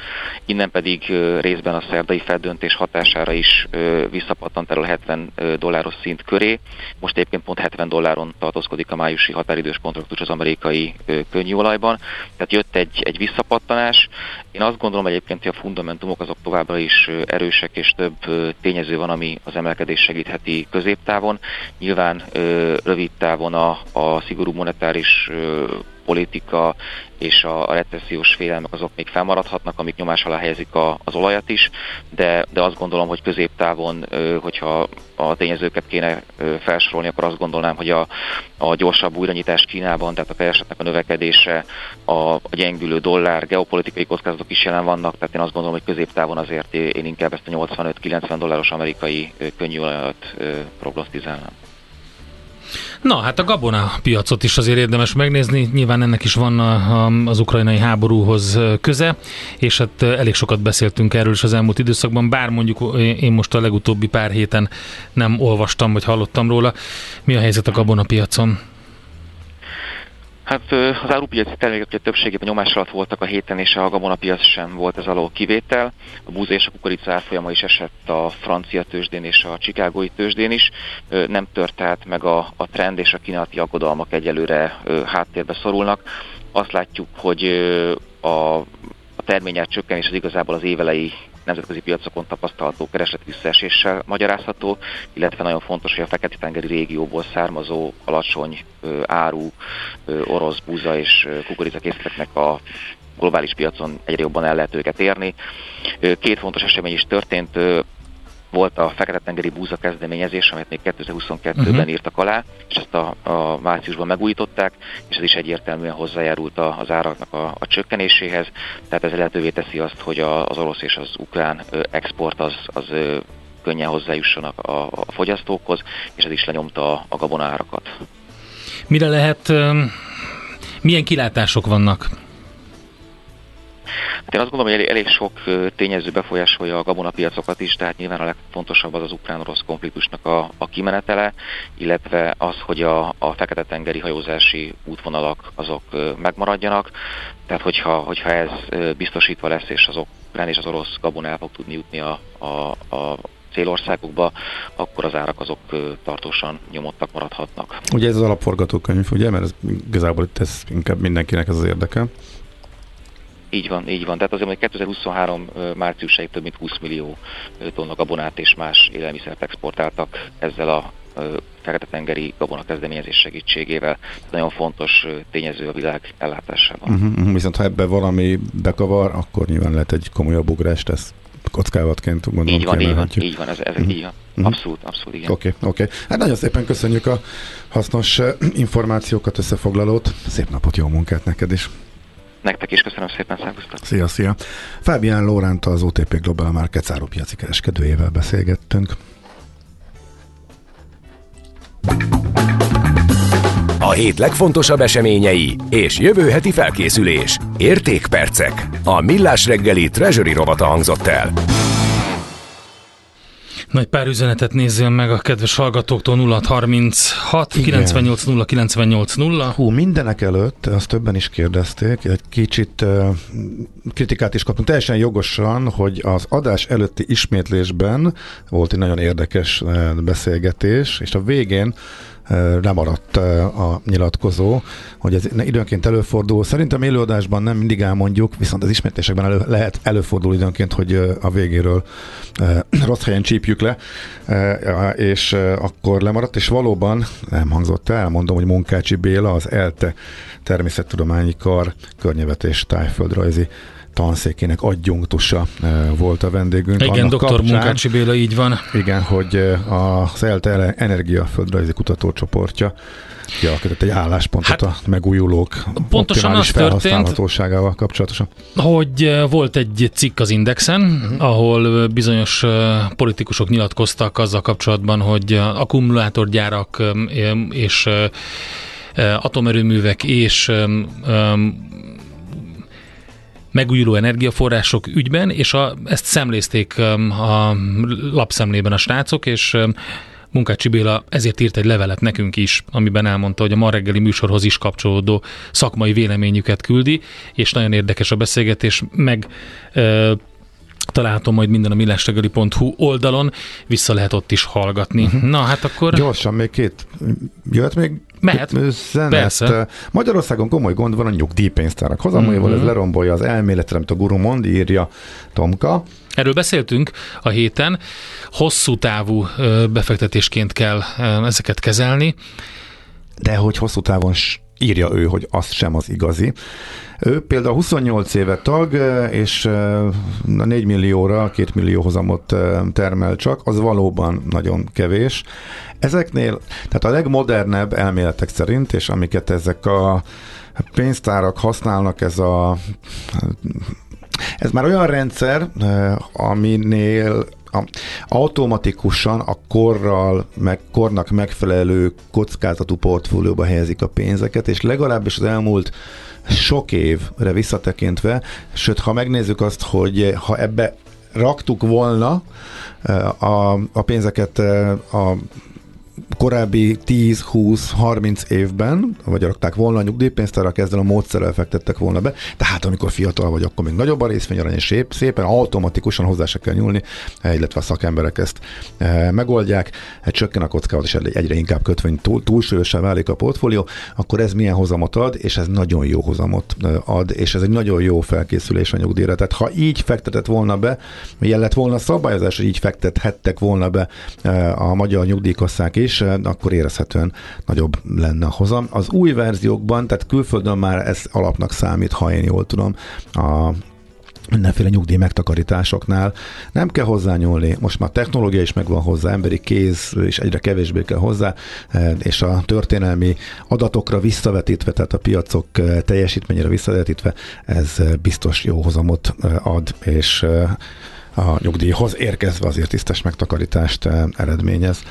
innen pedig részben a szerdai feldöntés hatására is visszapattant erről 70 dolláros szint köré. Most egyébként pont 70 dolláron tartózkodik a májusi határidős kontraktus az amerikai könnyűolajban, tehát jött egy, egy visszapattanás. Én azt gondolom egyébként, hogy a fundamentumok azok továbbra is erősek, és több tényező van, ami az emelkedés segítheti középtávon. Nyilván rövid távon a, a szigorú monetáris politika és a, recessziós félelmek azok még felmaradhatnak, amik nyomás alá helyezik a, az olajat is, de, de azt gondolom, hogy középtávon, hogyha a tényezőket kéne felsorolni, akkor azt gondolnám, hogy a, a gyorsabb újranyitás Kínában, tehát a keresetnek a növekedése, a, a gyengülő dollár, geopolitikai kockázatok is jelen vannak, tehát én azt gondolom, hogy középtávon azért én inkább ezt a 85-90 dolláros amerikai könnyű olajat prognosztizálnám. Na, hát a gabona piacot is azért érdemes megnézni. Nyilván ennek is van a, a, az ukrajnai háborúhoz köze, és hát elég sokat beszéltünk erről is az elmúlt időszakban, bár mondjuk én most a legutóbbi pár héten nem olvastam, vagy hallottam róla. Mi a helyzet a gabona piacon? Hát az árupiaci termékek többségében nyomás alatt voltak a héten, és a gabonapiac sem volt ez alól kivétel. A búza és a kukorica árfolyama is esett a francia tőzsdén és a csikágói tőzsdén is. Nem tört tehát meg a, a trend, és a kínálati aggodalmak egyelőre háttérbe szorulnak. Azt látjuk, hogy a, a terményár csökkenés az igazából az évelei nemzetközi piacokon tapasztalható kereslet visszaeséssel magyarázható, illetve nagyon fontos, hogy a Fekete-tengeri régióból származó alacsony áru orosz búza és kukoricakészleteknek a globális piacon egyre jobban el lehet őket érni. Két fontos esemény is történt. Volt a Fekete-tengeri búza kezdeményezés, amit még 2022-ben uh-huh. írtak alá, és ezt a, a márciusban megújították, és ez is egyértelműen hozzájárult az áraknak a, a csökkenéséhez, tehát ez lehetővé teszi azt, hogy a, az orosz és az ukrán export az, az könnyen hozzájussanak a, a fogyasztókhoz, és ez is lenyomta a, a gabonárakat. Mire lehet, milyen kilátások vannak? Hát én azt gondolom, hogy elég, elég sok tényező befolyásolja a gabonapiacokat is, tehát nyilván a legfontosabb az az ukrán-orosz konfliktusnak a, a kimenetele, illetve az, hogy a, a fekete-tengeri hajózási útvonalak azok megmaradjanak, tehát hogyha, hogyha ez biztosítva lesz, és az ukrán és az orosz gabon el fog tudni jutni a, a, a célországokba, akkor az árak azok tartósan nyomottak maradhatnak. Ugye ez az alapforgatókönyv, ugye, mert ez igazából itt ez inkább mindenkinek ez az érdeke. Így van, így van. Tehát azért, hogy 2023 márciusáig több mint 20 millió tonna gabonát és más élelmiszert exportáltak ezzel a Fekete-tengeri gabona kezdeményezés segítségével. Ez nagyon fontos tényező a világ ellátásában. Uh-huh, viszont ha ebbe valami bekavar, akkor nyilván lehet egy komolyabb ugrást tesz kockávatként gondolom Így van, így van, így van, ez, ez uh-huh. így van. Abszolút, abszolút, igen. Oké, okay, oké. Okay. Hát nagyon szépen köszönjük a hasznos információkat, összefoglalót. Szép napot, jó munkát neked is. Nektek is köszönöm szépen, szervusztok. Szia, szia. Fábián Lóránta az OTP Global Markets árupiaci kereskedőjével beszélgettünk. A hét legfontosabb eseményei és jövő heti felkészülés. Értékpercek. A Millás reggeli Treasury rovata hangzott el. Nagy pár üzenetet nézzél meg a kedves hallgatóktól 0636 98 0 98 0. Hú, mindenek előtt, azt többen is kérdezték, egy kicsit uh, kritikát is kaptunk, teljesen jogosan, hogy az adás előtti ismétlésben volt egy nagyon érdekes uh, beszélgetés, és a végén lemaradt a nyilatkozó, hogy ez időnként előfordul. Szerintem élőadásban nem mindig elmondjuk, viszont az ismétlésekben elő, lehet előfordul időnként, hogy a végéről [CLEARS THROAT] rossz helyen csípjük le, és akkor lemaradt, és valóban nem hangzott el, mondom, hogy Munkácsi Béla, az ELTE természettudományi kar környevetés tájföldrajzi tanszékének adjunktusa volt a vendégünk. Igen, doktor Munkácsi Béla, így van. Igen, hogy eh, a ELTE Energia Földrajzi Kutatócsoportja kialakított egy álláspontot hát, a megújulók pontosan az felhasználhatóságával kapcsolatosan. Hogy volt egy cikk az Indexen, uh-huh. ahol bizonyos politikusok nyilatkoztak azzal kapcsolatban, hogy akkumulátorgyárak és atomerőművek és megújuló energiaforrások ügyben, és a, ezt szemlézték um, a lapszemlében a srácok, és um, Munkácsi Béla ezért írt egy levelet nekünk is, amiben elmondta, hogy a ma reggeli műsorhoz is kapcsolódó szakmai véleményüket küldi, és nagyon érdekes a beszélgetés, meg találhatom majd minden a millástegeli.hu oldalon, vissza lehet ott is hallgatni. Uh-huh. Na hát akkor... Gyorsan, még két, jöhet még Mehet, persze. Magyarországon komoly gond van a nyugdíjpénztárak hozamaival, uh-huh. ez lerombolja az elméletre, amit a guru mond, írja Tomka. Erről beszéltünk a héten, hosszú távú befektetésként kell ezeket kezelni. De hogy hosszú távon írja ő, hogy az sem az igazi. Ő például 28 éve tag, és 4 millióra, 2 millió hozamot termel csak, az valóban nagyon kevés. Ezeknél, tehát a legmodernebb elméletek szerint, és amiket ezek a pénztárak használnak, ez a ez már olyan rendszer, aminél a, automatikusan a korral, meg kornak megfelelő kockázatú portfólióba helyezik a pénzeket, és legalábbis az elmúlt sok évre visszatekintve, sőt, ha megnézzük azt, hogy ha ebbe raktuk volna eh, a, a pénzeket eh, a korábbi 10-20-30 évben, vagy rakták volna a nyugdíjpénztárak, ezzel a módszerrel fektettek volna be, tehát amikor fiatal vagy, akkor még nagyobb a részvényarany, és szép, szépen automatikusan hozzá se kell nyúlni, illetve a szakemberek ezt e, megoldják, hát csökken a kockázat, és egyre inkább kötvény túl, túlsúlyosan válik a portfólió, akkor ez milyen hozamot ad, és ez nagyon jó hozamot e, ad, és ez egy nagyon jó felkészülés a nyugdíjra. Tehát ha így fektetett volna be, ilyen lett volna szabályozás, hogy így fektethettek volna be e, a magyar nyugdíjkasszák is, akkor érezhetően nagyobb lenne a hozam. Az új verziókban, tehát külföldön már ez alapnak számít, ha én jól tudom, a mindenféle nyugdíj megtakarításoknál. Nem kell hozzányúlni, most már technológia is megvan hozzá, emberi kéz is egyre kevésbé kell hozzá, eh, és a történelmi adatokra visszavetítve, tehát a piacok eh, teljesítményére visszavetítve, ez eh, biztos jó hozamot ad, és a nyugdíjhoz érkezve azért tisztes megtakarítást eredményez.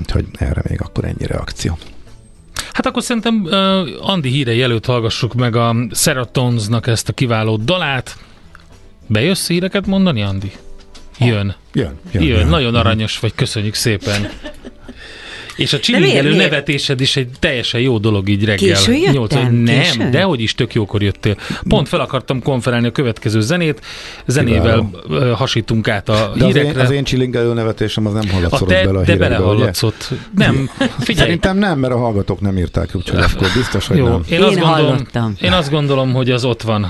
Úgyhogy erre még akkor ennyi reakció. Hát akkor szerintem uh, Andi hírei előtt hallgassuk meg a Seratonsnak ezt a kiváló dalát. Bejössz híreket mondani, Andi? Jön. Jön. Jön. jön. jön. Nagyon aranyos vagy, köszönjük szépen. [LAUGHS] És a csilingelő nevetésed is egy teljesen jó dolog így reggel. Késő jöttem? 8, nem, Késő? dehogy is tök jókor jöttél. Pont fel akartam konferálni a következő zenét, zenével Kiváló. hasítunk át a de hírekre. Az én, az én csilingelő nevetésem az nem hallatszott bele a De belehallatszott. Nem, figyelj. Szerintem nem, mert a hallgatók nem írták, úgyhogy akkor biztos, hogy jó, nem. Én, azt gondolom, én azt gondolom, hogy az ott van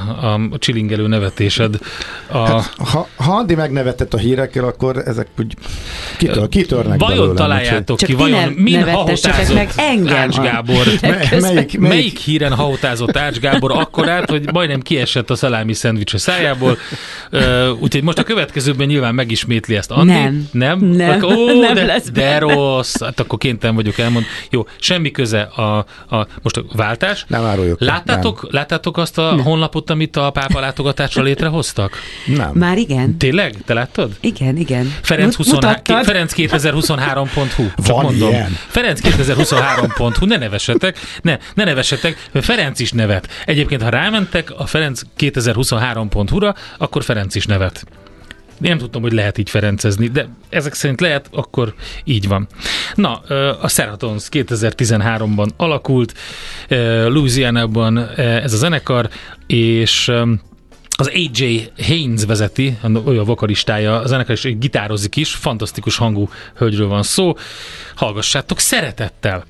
a csilingelő nevetésed. A... Hát, ha, ha Andi megnevetett a hírekkel, akkor ezek úgy kitör, kitörnek Vajon belőlem, találjátok ki, vajon min hahotázott meg engem Ács Gábor? melyik, melyik, melyik híren hahotázott Ács Gábor akkorát, hogy majdnem kiesett a szalámi szendvics a szájából. Uh, úgyhogy most a következőben nyilván megismétli ezt Andi. Nem. Nem? Nem, akkor, [LAUGHS] ó, nem de, lesz de rossz. Hát akkor kéntem vagyok elmond. Jó, semmi köze a, a most a váltás. Nem áruljuk. Láttátok, nem. láttátok azt a nem. honlapot, amit a pápa látogatásra létrehoztak? Nem. Már igen. Tényleg? Te láttad? Igen, igen. Ferenc, 20, Ferenc 2023.hu. Csak Van mondom. Ilyen. Ferenc 2023.hu, ne nevessetek, ne, ne nevessetek, Ferenc is nevet. Egyébként, ha rámentek a Ferenc 2023.hu-ra, akkor Ferenc is nevet. Nem tudtam, hogy lehet így ferencezni, de ezek szerint lehet, akkor így van. Na, a Seratons 2013-ban alakult, Louisiana-ban ez a zenekar, és az AJ Haynes vezeti, olyan vokalistája, a zenekar is gitározik is, fantasztikus hangú hölgyről van szó. Hallgassátok szeretettel!